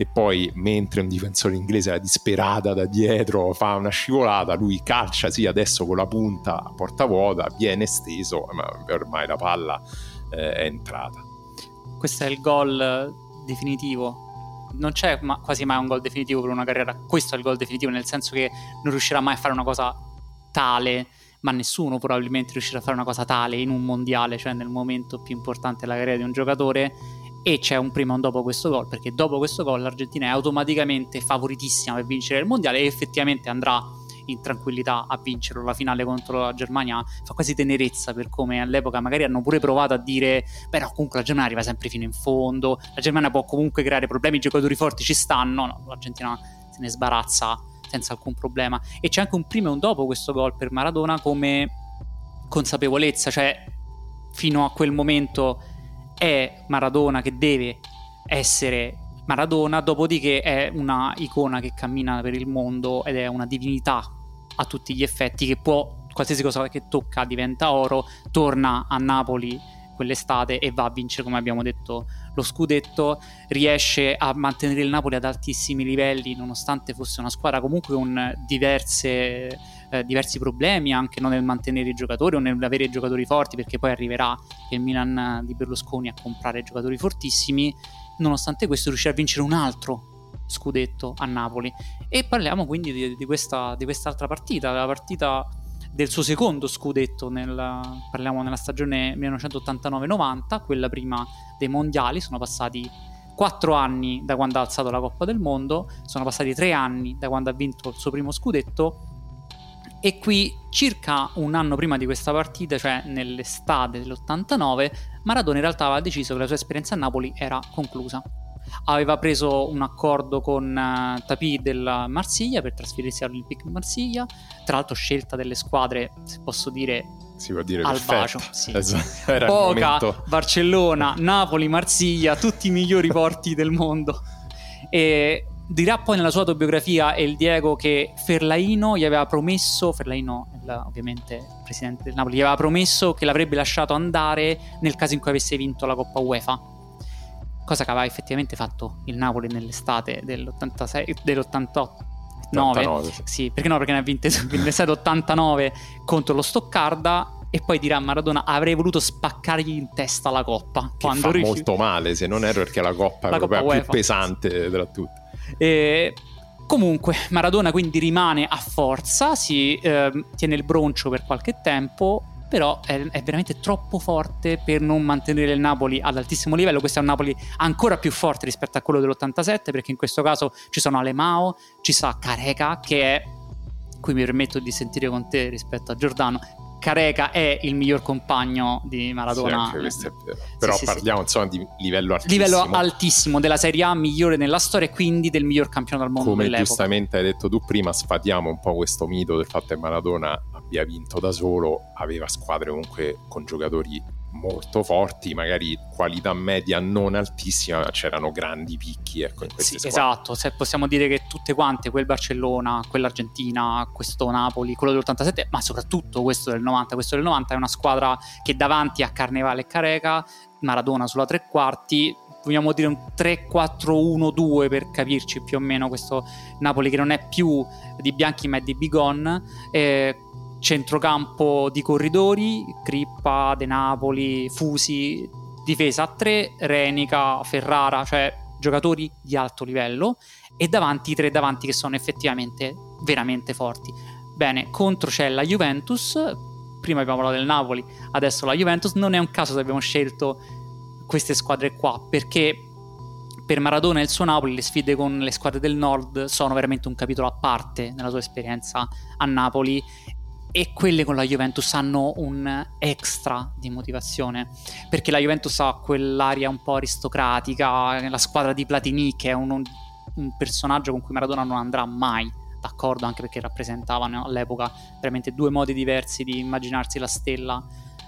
e poi mentre un difensore inglese è disperata da dietro fa una scivolata lui calcia sì adesso con la punta a porta vuota viene steso ma ormai la palla eh, è entrata. Questo è il gol definitivo. Non c'è ma- quasi mai un gol definitivo per una carriera. Questo è il gol definitivo nel senso che non riuscirà mai a fare una cosa tale ma nessuno probabilmente riuscirà a fare una cosa tale in un mondiale, cioè nel momento più importante della carriera di un giocatore. E c'è un prima e un dopo questo gol, perché dopo questo gol l'Argentina è automaticamente favoritissima per vincere il mondiale e effettivamente andrà in tranquillità a vincere la finale contro la Germania fa quasi tenerezza per come all'epoca magari hanno pure provato a dire beh no comunque la Germania arriva sempre fino in fondo la Germania può comunque creare problemi i giocatori forti ci stanno no, l'Argentina se ne sbarazza senza alcun problema. E c'è anche un prima e un dopo questo gol per Maradona come consapevolezza, cioè fino a quel momento è Maradona che deve essere Maradona, dopodiché è una icona che cammina per il mondo ed è una divinità a tutti gli effetti che può, qualsiasi cosa che tocca diventa oro, torna a Napoli quell'estate e va a vincere, come abbiamo detto, lo scudetto, riesce a mantenere il Napoli ad altissimi livelli, nonostante fosse una squadra comunque con diverse, eh, diversi problemi, anche non nel mantenere i giocatori o nell'avere i giocatori forti, perché poi arriverà il Milan di Berlusconi a comprare giocatori fortissimi. Nonostante questo, riuscirà a vincere un altro scudetto a Napoli. E parliamo quindi di, di, questa, di quest'altra partita, la partita del suo secondo scudetto, nel, parliamo nella stagione 1989-90, quella prima dei mondiali, sono passati quattro anni da quando ha alzato la Coppa del Mondo, sono passati tre anni da quando ha vinto il suo primo scudetto e qui circa un anno prima di questa partita, cioè nell'estate dell'89, Maradona in realtà aveva deciso che la sua esperienza a Napoli era conclusa aveva preso un accordo con uh, Tapi del Marsiglia per trasferirsi all'Olympique Marsiglia, tra l'altro scelta delle squadre, se posso dire, si può dire al perfetto. bacio. Sì. <laughs> Era Poca, Barcellona, Napoli, Marsiglia, tutti i migliori porti del mondo. E dirà poi nella sua autobiografia El Diego che Ferlaino gli aveva promesso, Ferlaino ovviamente presidente del Napoli, gli aveva promesso che l'avrebbe lasciato andare nel caso in cui avesse vinto la Coppa UEFA cosa che aveva effettivamente fatto il Napoli nell'estate dell'86, dell'88. 89, sì. sì. perché no? Perché ne ha vinte nell'estate 89 contro lo Stoccarda e poi dirà Maradona avrei voluto spaccargli in testa la coppa. Che fa riuscì... molto male se non erro perché la coppa la coppa più pesante tra tutte. E... Comunque Maradona quindi rimane a forza, si eh, tiene il broncio per qualche tempo però è, è, veramente troppo forte per non mantenere il Napoli ad altissimo livello. Questo è un Napoli ancora più forte rispetto a quello dell'87, perché in questo caso ci sono Alemao, ci sa Careca, che è, qui mi permetto di sentire con te rispetto a Giordano, Careca è il miglior compagno di Maradona. Sì, è Però sì, parliamo sì, insomma di livello altissimo. Livello altissimo della Serie A migliore nella storia e quindi del miglior campione al mondo. Come dell'epoca. giustamente hai detto tu prima, sfatiamo un po' questo mito del fatto che Maradona abbia vinto da solo, aveva squadre comunque con giocatori molto forti, magari qualità media non altissima, ma c'erano grandi picchi ecco, sì, Esatto, Se possiamo dire che tutte quante, quel Barcellona, quell'Argentina, questo Napoli, quello dell'87, ma soprattutto questo del 90, questo del 90 è una squadra che davanti a Carnevale e Careca, Maradona sulla tre quarti, vogliamo dire un 3-4-1-2 per capirci più o meno questo Napoli che non è più di Bianchi ma è di Bigon. Eh, centrocampo di corridori, Crippa, De Napoli, Fusi, difesa a 3, Renica, Ferrara, cioè giocatori di alto livello e davanti i tre davanti che sono effettivamente veramente forti. Bene, contro c'è la Juventus, prima abbiamo parlato del Napoli, adesso la Juventus, non è un caso se abbiamo scelto queste squadre qua, perché per Maradona e il suo Napoli le sfide con le squadre del nord sono veramente un capitolo a parte nella sua esperienza a Napoli e quelle con la Juventus hanno un extra di motivazione perché la Juventus ha quell'aria un po' aristocratica, la squadra di Platini che è un, un personaggio con cui Maradona non andrà mai d'accordo anche perché rappresentavano all'epoca veramente due modi diversi di immaginarsi la stella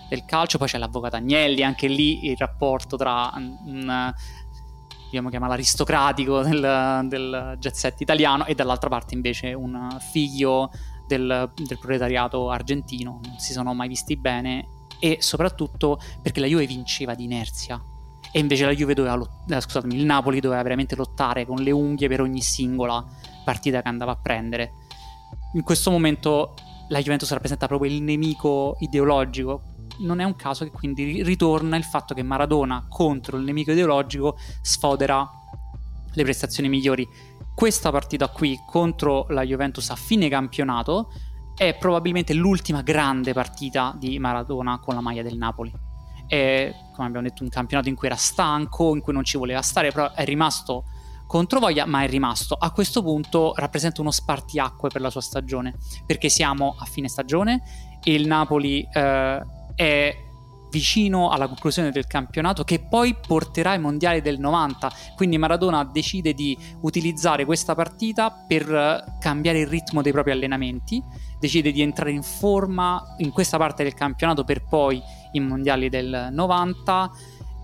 del calcio. Poi c'è l'avvocato Agnelli anche lì il rapporto tra un dobbiamo chiamarlo aristocratico del, del jet italiano e dall'altra parte invece un figlio del, del proletariato argentino, non si sono mai visti bene e soprattutto perché la Juve vinceva di inerzia e invece la Juve doveva lottare, eh, scusatemi, il Napoli doveva veramente lottare con le unghie per ogni singola partita che andava a prendere. In questo momento la Juventus rappresenta proprio il nemico ideologico. Non è un caso che quindi ritorna il fatto che Maradona contro il nemico ideologico sfodera le prestazioni migliori questa partita qui contro la Juventus a fine campionato è probabilmente l'ultima grande partita di Maradona con la maglia del Napoli. È, come abbiamo detto, un campionato in cui era stanco, in cui non ci voleva stare, però è rimasto contro voglia, ma è rimasto. A questo punto rappresenta uno spartiacque per la sua stagione, perché siamo a fine stagione e il Napoli eh, è vicino alla conclusione del campionato che poi porterà ai mondiali del 90. Quindi Maradona decide di utilizzare questa partita per cambiare il ritmo dei propri allenamenti, decide di entrare in forma in questa parte del campionato per poi i mondiali del 90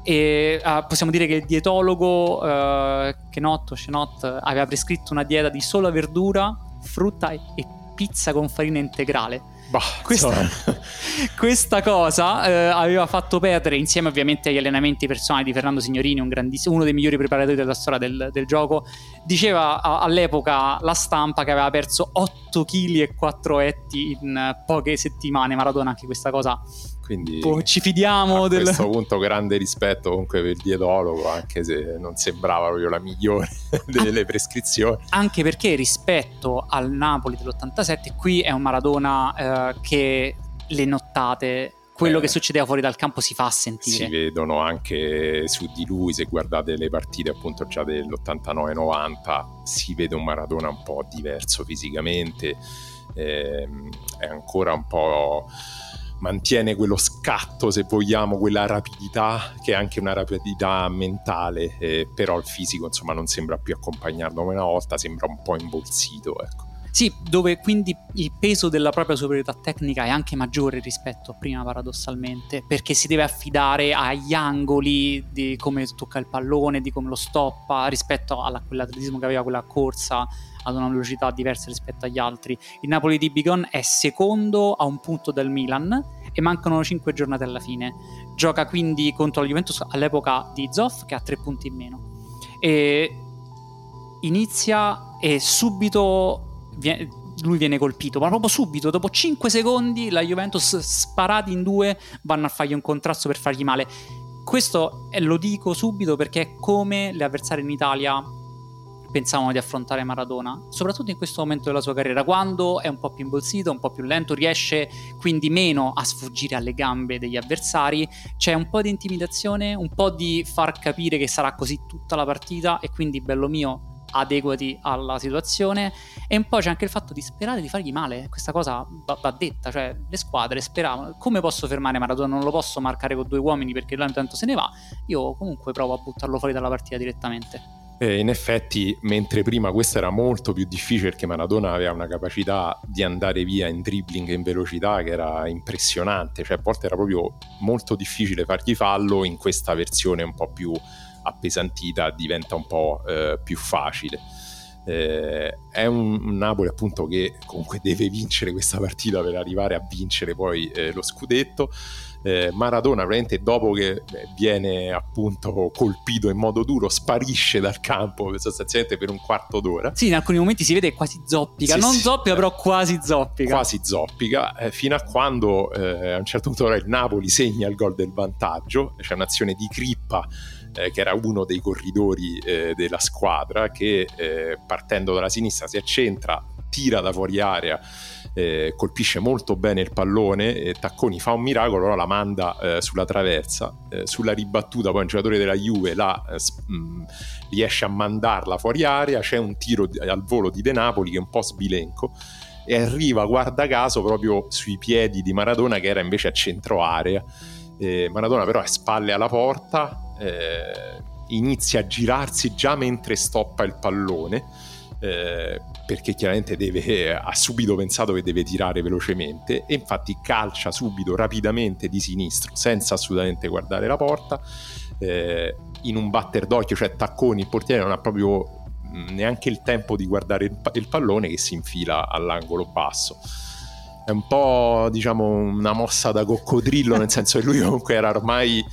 e uh, possiamo dire che il dietologo uh, Kenotto Chenot aveva prescritto una dieta di sola verdura, frutta e pizza con farina integrale Bah, questa, <laughs> questa, cosa eh, aveva fatto perdere, insieme ovviamente agli allenamenti personali di Fernando Signorini, un uno dei migliori preparatori della storia del, del gioco, diceva a, all'epoca la stampa che aveva perso 8 kg e 4 etti in poche settimane. Maradona anche questa cosa quindi ci fidiamo a del... questo punto grande rispetto comunque per il dietologo, anche se non sembrava proprio la migliore <laughs> delle prescrizioni. Anche perché rispetto al Napoli dell'87, qui è un Maradona eh, che le nottate quello eh, che succedeva fuori dal campo si fa sentire. Si vedono anche su di lui, se guardate le partite appunto già dell'89-90, si vede un Maradona un po' diverso fisicamente, ehm, è ancora un po' mantiene quello scatto, se vogliamo, quella rapidità, che è anche una rapidità mentale, eh, però il fisico insomma non sembra più accompagnarlo come una volta, sembra un po' imbolsito, ecco. Sì, dove quindi il peso della propria superiorità tecnica è anche maggiore rispetto a prima, paradossalmente, perché si deve affidare agli angoli di come tocca il pallone, di come lo stoppa, rispetto a quell'atletismo che aveva quella corsa ad una velocità diversa rispetto agli altri. Il Napoli di Bigon è secondo a un punto del Milan e mancano 5 giornate alla fine. Gioca quindi contro la Juventus all'epoca di Zoff che ha 3 punti in meno. E inizia e subito viene, lui viene colpito, ma proprio subito, dopo 5 secondi la Juventus sparati in due vanno a fargli un contrasto per fargli male. Questo lo dico subito perché è come le avversarie in Italia pensavano di affrontare Maradona, soprattutto in questo momento della sua carriera, quando è un po' più imbolsito, un po' più lento, riesce quindi meno a sfuggire alle gambe degli avversari, c'è un po' di intimidazione, un po' di far capire che sarà così tutta la partita e quindi bello mio adeguati alla situazione. E un po' c'è anche il fatto di sperare di fargli male. Questa cosa va, va detta cioè le squadre speravano come posso fermare Maradona? Non lo posso marcare con due uomini perché lui intanto se ne va io comunque provo a buttarlo fuori dalla partita direttamente eh, in effetti, mentre prima questo era molto più difficile perché Maradona aveva una capacità di andare via in dribbling e in velocità che era impressionante, cioè a volte era proprio molto difficile fargli fallo, in questa versione un po' più appesantita diventa un po' eh, più facile. Eh, è un, un, Napoli appunto che comunque deve vincere questa partita per arrivare a vincere poi eh, lo scudetto eh, Maradona praticamente dopo che viene appunto colpito in modo duro sparisce dal campo sostanzialmente per un quarto d'ora. Sì in alcuni momenti si vede quasi zoppica. Sì, non sì, zoppica però quasi zoppica. Quasi zoppica. Eh, fino a quando eh, a un certo punto il Napoli segna il gol del vantaggio. C'è un'azione di Crippa eh, che era uno dei corridori eh, della squadra che eh, partendo dalla sinistra si accentra tira da fuori area eh, colpisce molto bene il pallone Tacconi fa un miracolo, la manda eh, sulla traversa, eh, sulla ribattuta poi un giocatore della Juve la, mh, eh, mm, riesce a mandarla fuori area, c'è un tiro al volo di De Napoli che è un po' sbilenco e arriva guarda caso proprio sui piedi di Maradona che era invece a centro area. Maradona però è spalle alla porta, eh, inizia a girarsi già mentre stoppa il pallone eh, perché chiaramente deve, ha subito pensato che deve tirare velocemente e infatti calcia subito rapidamente di sinistro senza assolutamente guardare la porta eh, in un batter d'occhio cioè Tacconi il portiere non ha proprio mm, neanche il tempo di guardare il, il pallone che si infila all'angolo basso. È un po' diciamo una mossa da coccodrillo nel senso che lui comunque era ormai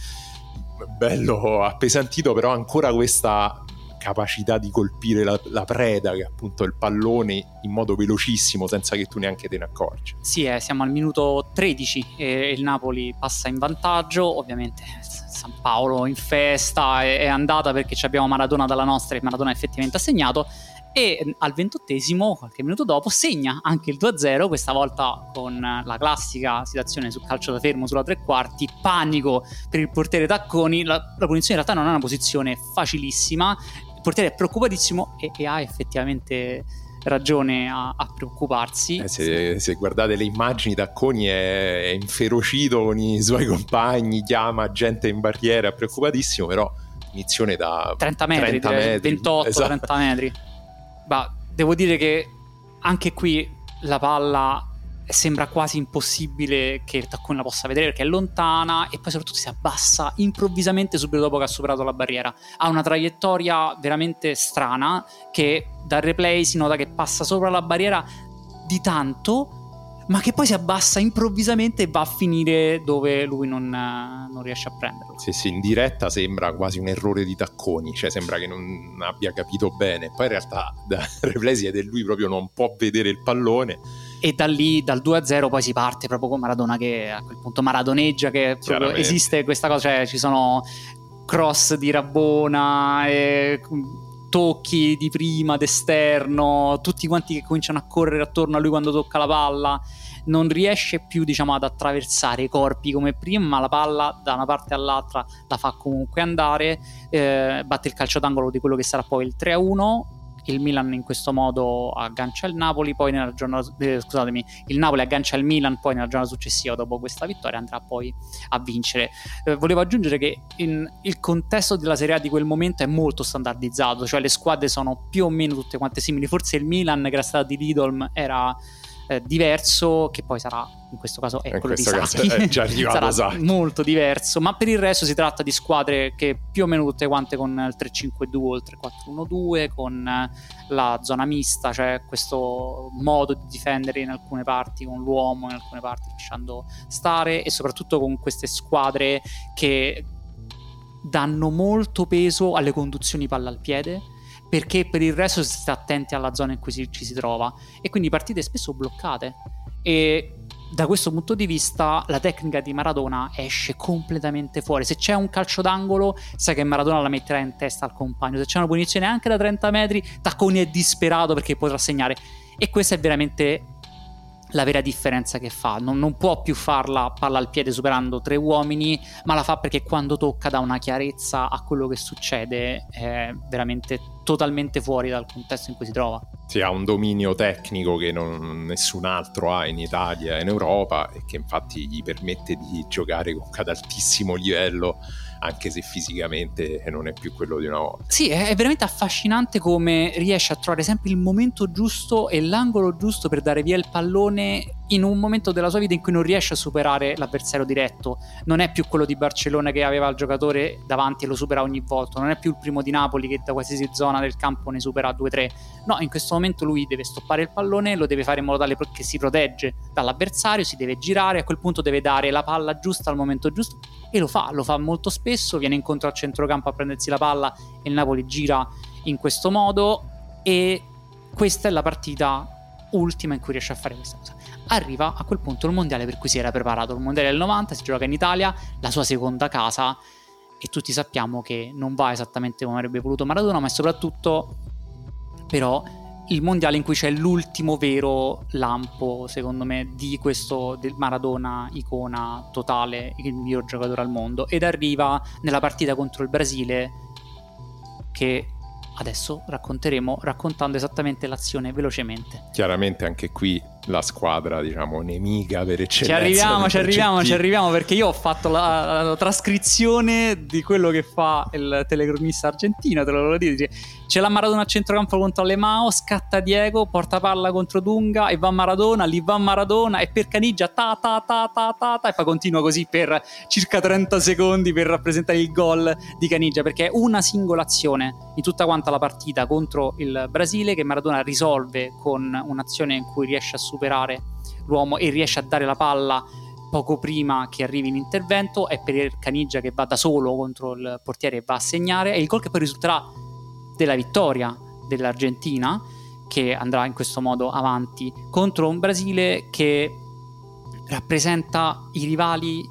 bello appesantito però ancora questa capacità di colpire la, la, preda, che è appunto il pallone, in modo velocissimo senza che tu neanche te ne accorgi. Sì, eh, siamo al minuto 13 e il Napoli passa in vantaggio, ovviamente San Paolo in festa è, andata perché abbiamo Maradona dalla nostra e Maradona effettivamente ha segnato. E al ventottesimo, qualche minuto dopo, segna anche il 2-0, questa volta con la classica situazione sul calcio da fermo sulla tre quarti, panico per il portiere Tacconi, la, la punizione in realtà non è una posizione facilissima, portiere è preoccupatissimo e, e ha effettivamente ragione a, a preoccuparsi. Eh, se, se, guardate le immagini, Tacconi è, è, inferocito con i suoi compagni, chiama gente in barriera, preoccupatissimo, però inizione da 30 metri, 30 metri 28-30 esatto. metri. Ma devo dire che anche qui la palla sembra quasi impossibile che il taccone la possa vedere perché è lontana e poi soprattutto si abbassa improvvisamente subito dopo che ha superato la barriera. Ha una traiettoria veramente strana che dal replay si nota che passa sopra la barriera di tanto ma che poi si abbassa improvvisamente e va a finire dove lui non, non, riesce a prenderlo. Sì, sì, in diretta sembra quasi un errore di tacconi, cioè sembra che non abbia capito bene, poi in realtà <laughs> da replay si vede lui proprio non può vedere il pallone. E da lì, dal 2-0, poi si parte proprio con Maradona che a quel punto maradoneggia, che esiste questa cosa, cioè ci sono cross di Rabona e tocchi di prima, d'esterno, tutti quanti che cominciano a correre attorno a lui quando tocca la palla. Non riesce più, diciamo, ad attraversare i corpi come prima, ma la palla da una parte all'altra la fa comunque andare. Eh, batte il calcio d'angolo di quello che sarà poi il 3-1 il Milan in questo modo aggancia il Napoli, poi nella giornata, eh, scusatemi, il Napoli aggancia il Milan, poi nella giornata successiva dopo questa vittoria andrà poi a vincere. Eh, volevo aggiungere che in, il contesto della Serie A di quel momento è molto standardizzato, cioè le squadre sono più o meno tutte quante simili, forse il Milan che era stato di Lidl era eh, diverso, che poi sarà in questo caso è in quello di Sacchi, è già arrivato sarà molto diverso, ma per il resto si tratta di squadre che più o meno tutte quante con il 3-5-2 o il 3-4-1-2, con eh, la zona mista, cioè questo modo di difendere in alcune parti con l'uomo, in alcune parti lasciando stare e soprattutto con queste squadre che danno molto peso alle conduzioni palla al piede perché per il resto si sta attenti alla zona in cui si, ci si trova e quindi partite spesso bloccate e da questo punto di vista la tecnica di Maradona esce completamente fuori. Se c'è un calcio d'angolo, sai che Maradona la metterà in testa al compagno. Se c'è una punizione anche da 30 metri, Tacconi è disperato perché potrà segnare. E questa è veramente la vera differenza che fa. Non, non, può più farla palla al piede superando tre uomini, ma la fa perché quando tocca dà una chiarezza a quello che succede, è veramente totalmente fuori dal contesto in cui si trova. Sì, ha un dominio tecnico che non, nessun altro ha in Italia e in Europa e che infatti gli permette di giocare con ad altissimo livello anche se fisicamente non è più quello di una volta. Sì, è veramente affascinante come riesce a trovare sempre il momento giusto e l'angolo giusto per dare via il pallone in un momento della sua vita in cui non riesce a superare l'avversario diretto. Non è più quello di Barcellona che aveva il giocatore davanti e lo supera ogni volta, non è più il primo di Napoli che da qualsiasi zona del campo ne supera 2-3. No, in questo momento lui deve stoppare il pallone, lo deve fare in modo tale che si protegge dall'avversario, si deve girare, a quel punto deve dare la palla giusta al momento giusto e lo fa, lo fa molto spesso, viene incontro al centrocampo a prendersi la palla e il Napoli gira in questo modo e questa è la partita ultima in cui riesce a fare questa cosa arriva a quel punto il mondiale per cui si era preparato. Il mondiale del 90 si gioca in Italia, la sua seconda casa, e tutti sappiamo che non va esattamente come avrebbe voluto Maradona, ma è soprattutto però il mondiale in cui c'è l'ultimo vero lampo, secondo me, di questo del Maradona icona totale, il miglior giocatore al mondo. Ed arriva nella partita contro il Brasile che adesso racconteremo raccontando esattamente l'azione velocemente. Chiaramente anche qui la squadra, diciamo, nemica per eccellenza. Ci arriviamo, ci arriviamo, ci arriviamo perché io ho fatto la, la, trascrizione di quello che fa il telecronista argentino, te lo volevo dire. C'è la Maradona a centrocampo contro Lemao, scatta Diego, porta palla contro Dunga e va Maradona, lì va Maradona e per Canigia ta ta ta ta ta, ta e poi continua così per circa 30 secondi per rappresentare il gol di Canigia perché è una singola azione in tutta quanta la partita contro il Brasile che Maradona risolve con un'azione in cui riesce a superare l'uomo e riesce a dare la palla poco prima che arrivi l'intervento è per Canigia che va da solo contro il portiere e va a segnare e il gol che poi risulterà della vittoria dell'Argentina che andrà in questo modo avanti contro un Brasile che rappresenta i rivali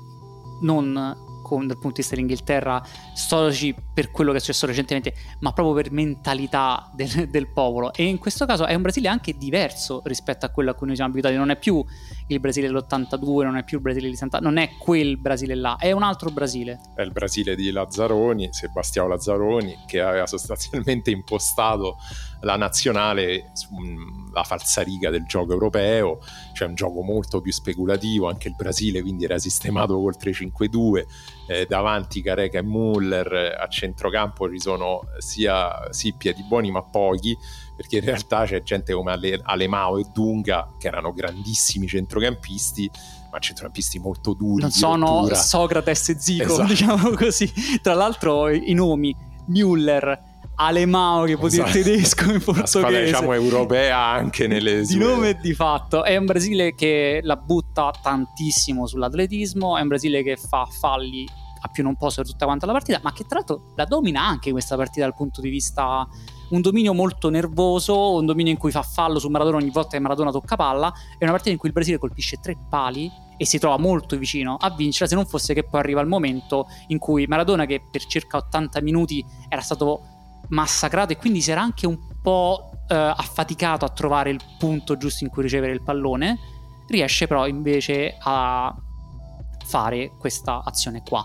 non con, dal punto di vista dell'Inghilterra storici per quello che è successo recentemente, ma proprio per mentalità del, del, popolo. E in questo caso è un Brasile anche diverso rispetto a quello a cui noi siamo abituati. Non è più il Brasile dell'82, non è più il Brasile di Santa, non è quel Brasile là, è un altro Brasile. È il Brasile di Lazzaroni, Sebastiano Lazzaroni, che aveva sostanzialmente impostato la nazionale sulla falsariga del gioco europeo, cioè un gioco molto più speculativo, anche il Brasile quindi era sistemato <laughs> col 3-5-2, eh, davanti Careca e Muller, a centrocampo ci sono sia sì, piedi buoni ma pochi, perché in realtà c'è gente come Ale, Alemao e Dunga che erano grandissimi centrocampisti, ma centrocampisti molto duri. Non sono rottura. Socrates e Zico, esatto. <laughs> diciamo così. Tra l'altro i nomi Müller, Alemao che può dire esatto. tedesco in portoghese. Squadra diciamo europea anche nelle di nome e di fatto. È un Brasile che la butta tantissimo sull'atletismo, è un Brasile che fa falli a più non posso per tutta quanta la partita, ma che tra l'altro la domina anche questa partita dal punto di vista un dominio molto nervoso, un dominio in cui fa fallo su Maradona ogni volta che Maradona tocca palla, è una partita in cui il Brasile colpisce tre pali e si trova molto vicino a vincere se non fosse che poi arriva il momento in cui Maradona che per circa 80 minuti era stato massacrato e quindi si era anche un po' eh, affaticato a trovare il punto giusto in cui ricevere il pallone, riesce però invece a fare questa azione qua.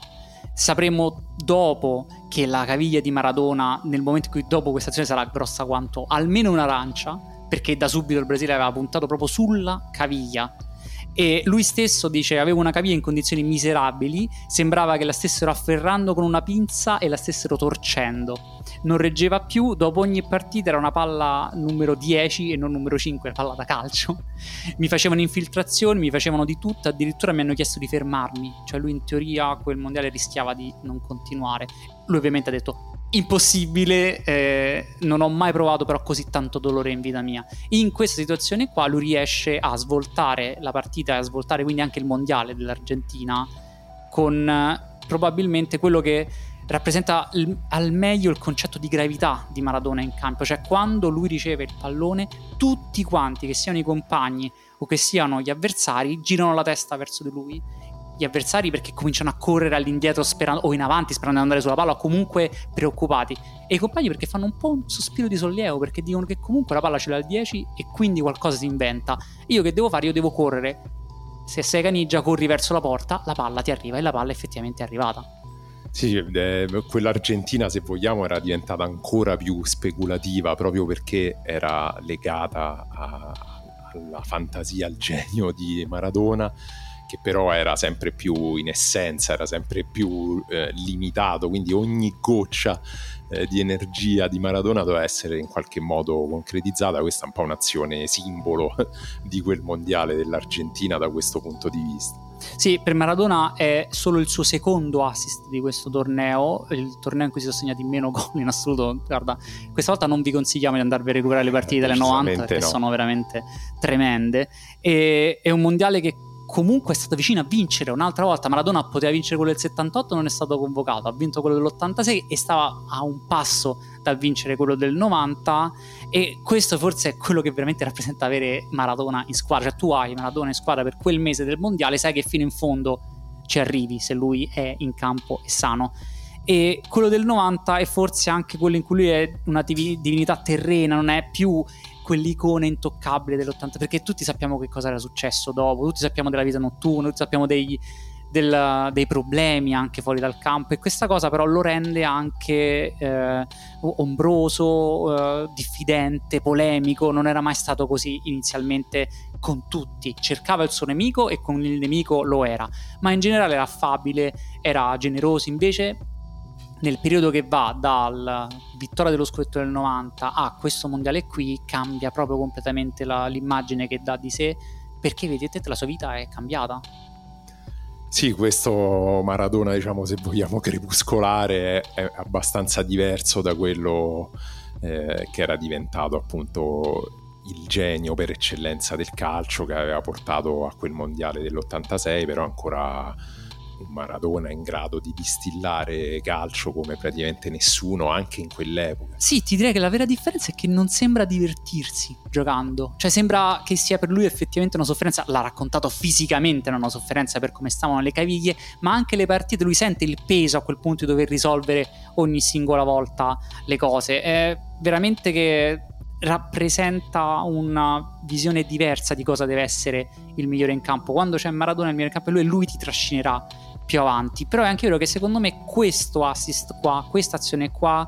Sapremo dopo che la caviglia di Maradona, nel momento in cui dopo questa azione sarà grossa quanto almeno un'arancia, perché da subito il Brasile aveva puntato proprio sulla caviglia e lui stesso dice avevo una caviglia in condizioni miserabili, sembrava che la stessero afferrando con una pinza e la stessero torcendo. Non reggeva più, dopo ogni partita era una palla numero 10 e non numero 5, palla da calcio. Mi facevano infiltrazioni, mi facevano di tutto, addirittura mi hanno chiesto di fermarmi, cioè lui in teoria quel mondiale rischiava di non continuare. Lui ovviamente ha detto impossibile, eh, non ho mai provato però così tanto dolore in vita mia. In questa situazione qua lui riesce a svoltare la partita e a svoltare quindi anche il mondiale dell'Argentina con eh, probabilmente quello che rappresenta il, al meglio il concetto di gravità di Maradona in campo, cioè quando lui riceve il pallone tutti quanti, che siano i compagni o che siano gli avversari, girano la testa verso di lui gli avversari perché cominciano a correre all'indietro sperando, o in avanti sperando di andare sulla palla comunque preoccupati. E i compagni perché fanno un po' un sospiro di sollievo perché dicono che comunque la palla ce l'ha al 10 e quindi qualcosa si inventa. Io che devo fare? Io devo correre. Se sei caniggia corri verso la porta la palla ti arriva e la palla effettivamente è arrivata. Sì, eh, quell'Argentina, se vogliamo, era diventata ancora più speculativa proprio perché era legata a, alla fantasia, al genio di Maradona che però era sempre più in essenza, era sempre più eh, limitato, quindi ogni goccia eh, di energia di Maradona doveva essere in qualche modo concretizzata, questa è un po' un'azione simbolo <laughs> di quel mondiale dell'Argentina da questo punto di vista. Sì, per Maradona è solo il suo secondo assist di questo torneo, il torneo in cui si sono segnati meno <laughs> gol in assoluto. Guarda, questa volta non vi consigliamo di andarvi a recuperare le partite delle 90 perché no. sono veramente tremende. E, è un mondiale che comunque è stato vicino a vincere un'altra volta. Maradona poteva vincere quello del 78, non è stato convocato, ha vinto quello dell'86 e stava a un passo dal vincere quello del 90 e questo forse è quello che veramente rappresenta avere Maradona in squadra, cioè tu hai Maradona in squadra per quel mese del mondiale, sai che fino in fondo ci arrivi se lui è in campo e sano. E quello del 90 è forse anche quello in cui lui è una divinità terrena, non è più quell'icona intoccabile dell'80 perché tutti sappiamo che cosa era successo dopo, tutti sappiamo della vita notturna, tutti sappiamo dei, del, dei problemi anche fuori dal campo e questa cosa però lo rende anche eh, ombroso, eh, diffidente, polemico, non era mai stato così inizialmente con tutti, cercava il suo nemico e con il nemico lo era, ma in generale era affabile, era generoso, invece nel periodo che va dal vittoria dello scudetto del 90 a questo mondiale qui cambia proprio completamente la, l'immagine che dà di sé perché vedete la sua vita è cambiata. Sì, questo Maradona, diciamo, se vogliamo <laughs> crepuscolare, è, è abbastanza diverso da quello eh, che era diventato appunto il genio per eccellenza del calcio che aveva portato a quel mondiale dell'86, però ancora un Maradona in grado di distillare calcio come praticamente nessuno anche in quell'epoca. Sì, ti direi che la vera differenza è che non sembra divertirsi giocando, cioè sembra che sia per lui effettivamente una sofferenza, l'ha raccontato fisicamente, una sofferenza per come stavano le caviglie, ma anche le partite lui sente il peso a quel punto di dover risolvere ogni singola volta le cose. È veramente che rappresenta una visione diversa di cosa deve essere il migliore in campo. Quando c'è Maradona il migliore in campo, lui, lui ti trascinerà più avanti. Però è anche vero che secondo me questo assist qua, questa azione qua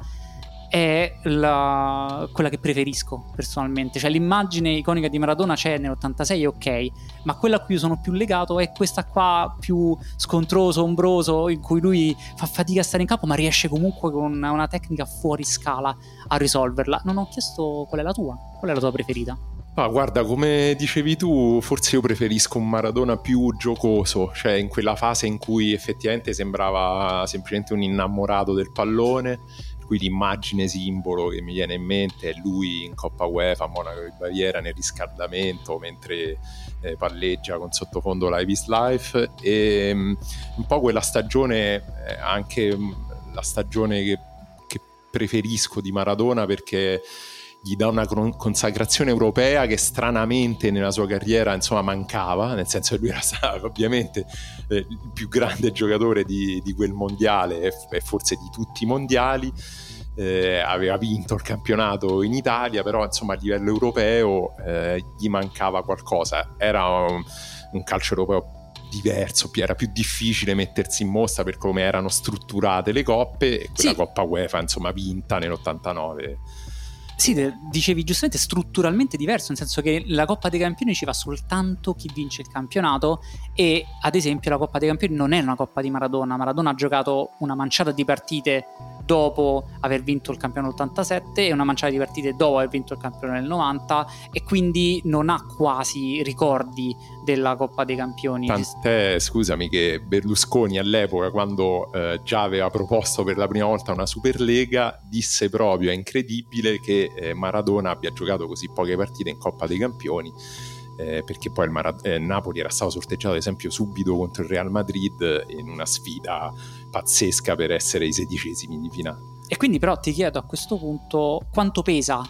è la, quella che preferisco personalmente. Cioè l'immagine iconica di Maradona c'è nell'86, ok, ma quella a cui sono più legato è questa qua più scontroso, ombroso, in cui lui fa fatica a stare in campo, ma riesce comunque con una tecnica fuori scala a risolverla. Non ho chiesto qual è la tua, qual è la tua preferita? Ah, guarda, come dicevi tu, forse io preferisco un Maradona più giocoso, cioè in quella fase in cui effettivamente sembrava semplicemente un innamorato del pallone, cui l'immagine simbolo che mi viene in mente è lui in Coppa UEFA a Monaco di Baviera nel riscaldamento mentre eh, palleggia con sottofondo Live is Life. E um, un po' quella stagione eh, anche um, la stagione che, che preferisco di Maradona perché gli dà una consacrazione europea che stranamente nella sua carriera insomma mancava, nel senso che lui era stato <laughs> ovviamente eh, il più grande giocatore di, di quel mondiale e, e, forse di tutti i mondiali. Eh, aveva vinto il campionato in Italia, però insomma a livello europeo eh, gli mancava qualcosa. Era un, un calcio europeo diverso, era più difficile mettersi in mostra per come erano strutturate le coppe e quella sì. Coppa UEFA insomma vinta nell'89 sì, dicevi giustamente strutturalmente diverso, nel senso che la Coppa dei Campioni ci va soltanto chi vince il campionato e ad esempio la Coppa dei Campioni non è una Coppa di Maradona, Maradona ha giocato una manciata di partite dopo aver vinto il campione 87 e una manciata di partite dopo aver vinto il campione nel 90 e quindi non ha quasi ricordi della Coppa dei Campioni. Tant'è, scusami, che Berlusconi all'epoca, quando eh, già aveva proposto per la prima volta una Superlega, disse proprio: è incredibile che eh, Maradona abbia giocato così poche partite in Coppa dei Campioni. Eh, perché poi il Marad- eh, Napoli era stato sorteggiato ad esempio subito contro il Real Madrid in una sfida pazzesca per essere i sedicesimi di finale. E quindi però ti chiedo a questo punto quanto pesa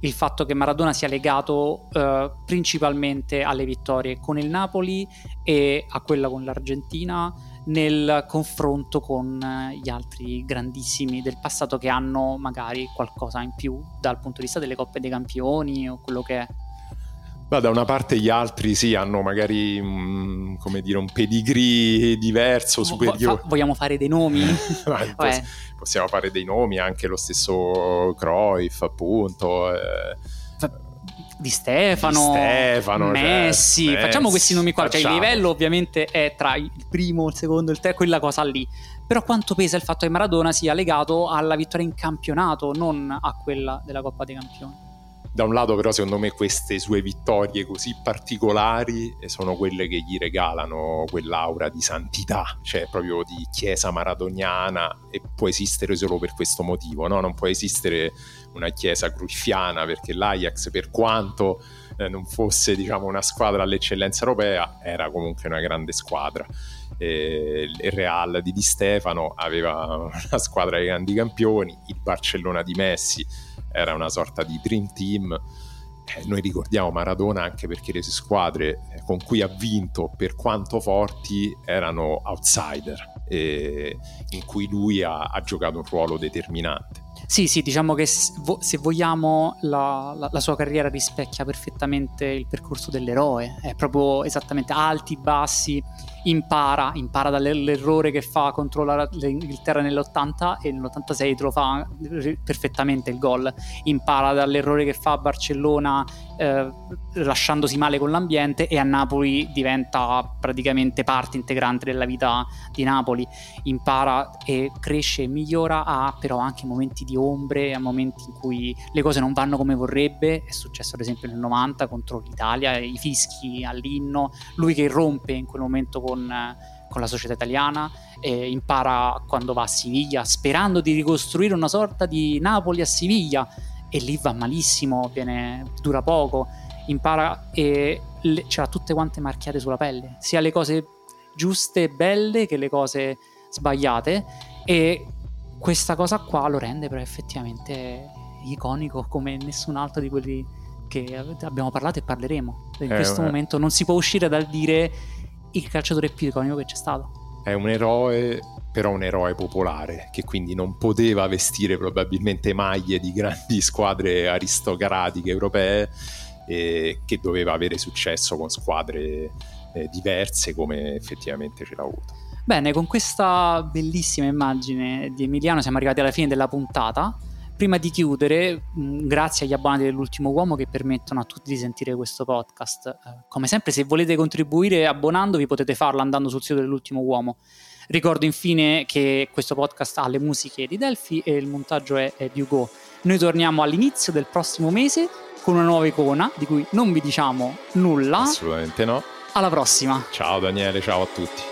il fatto che Maradona sia legato eh, principalmente alle vittorie con il Napoli e a quella con l'Argentina nel confronto con eh, gli altri grandissimi del passato che hanno magari qualcosa in più dal punto di vista delle coppe dei campioni o quello che è. Beh, da una parte gli altri sì, hanno magari mm, come dire, un pedigree diverso, superiore. Fa- vogliamo fare dei nomi? <laughs> possiamo fare dei nomi, anche lo stesso Cruyff, appunto. Eh. Di Stefano, di Stefano Messi, cioè, facciamo Messi, questi nomi qua. Cioè, il livello ovviamente è tra il primo, il secondo, il terzo, quella cosa lì. Però quanto pesa il fatto che Maradona sia legato alla vittoria in campionato, non a quella della Coppa dei Campioni? Da un lato però secondo me queste sue vittorie così particolari sono quelle che gli regalano quell'aura di santità, cioè proprio di chiesa maradoniana e può esistere solo per questo motivo, no? non può esistere una chiesa cruffiana perché l'Ajax per quanto eh, non fosse diciamo, una squadra all'eccellenza europea era comunque una grande squadra. E il Real di Di Stefano aveva <laughs> una squadra di grandi campioni, il Barcellona di Messi era una sorta di dream team. Eh, noi ricordiamo Maradona anche perché le squadre eh, con cui ha vinto, per quanto forti, erano outsider, in cui lui ha, ha giocato un ruolo determinante. Sì, sì, diciamo che se vogliamo la, la, la, sua carriera rispecchia perfettamente il percorso dell'eroe, è proprio esattamente alti, bassi, impara, impara dall'errore che fa contro l'Inghilterra nell'80 e nell'86 te lo fa perfettamente il gol, impara dall'errore che fa a Barcellona eh, lasciandosi male con l'ambiente e a Napoli diventa praticamente parte integrante della vita di Napoli, impara e cresce e migliora, ha però anche momenti di ombre, a momenti in cui le cose non vanno come vorrebbe, è successo ad esempio nel 90 contro l'Italia, i fischi all'inno, lui che irrompe in quel momento con, con la società italiana, e impara quando va a Siviglia, sperando di ricostruire una sorta di Napoli a Siviglia, e lì va malissimo, viene, dura poco, impara e le, ce l'ha tutte quante marchiate sulla pelle, sia le cose giuste e belle che le cose sbagliate e questa cosa qua lo rende però effettivamente iconico come nessun altro di quelli che abbiamo parlato e parleremo. In eh, questo eh. momento non si può uscire dal dire il calciatore più iconico che c'è stato. È un eroe, però un eroe popolare, che quindi non poteva vestire probabilmente maglie di grandi <laughs> squadre aristocratiche europee e che doveva avere successo con squadre eh, diverse come effettivamente ce l'ha avuto. Bene, con questa bellissima immagine di Emiliano siamo arrivati alla fine della puntata. Prima di chiudere, mm, grazie agli abbonati dell'ultimo uomo che permettono a tutti di sentire questo podcast. Eh, come sempre, se volete contribuire abbonandovi, potete farlo andando sul sito dell'ultimo uomo. Ricordo infine che questo podcast ha le musiche di Delphi e il montaggio è, è di Ugo. Noi torniamo all'inizio del prossimo mese con una nuova icona di cui non vi diciamo nulla. Assolutamente no. Alla prossima. Ciao Daniele, ciao a tutti.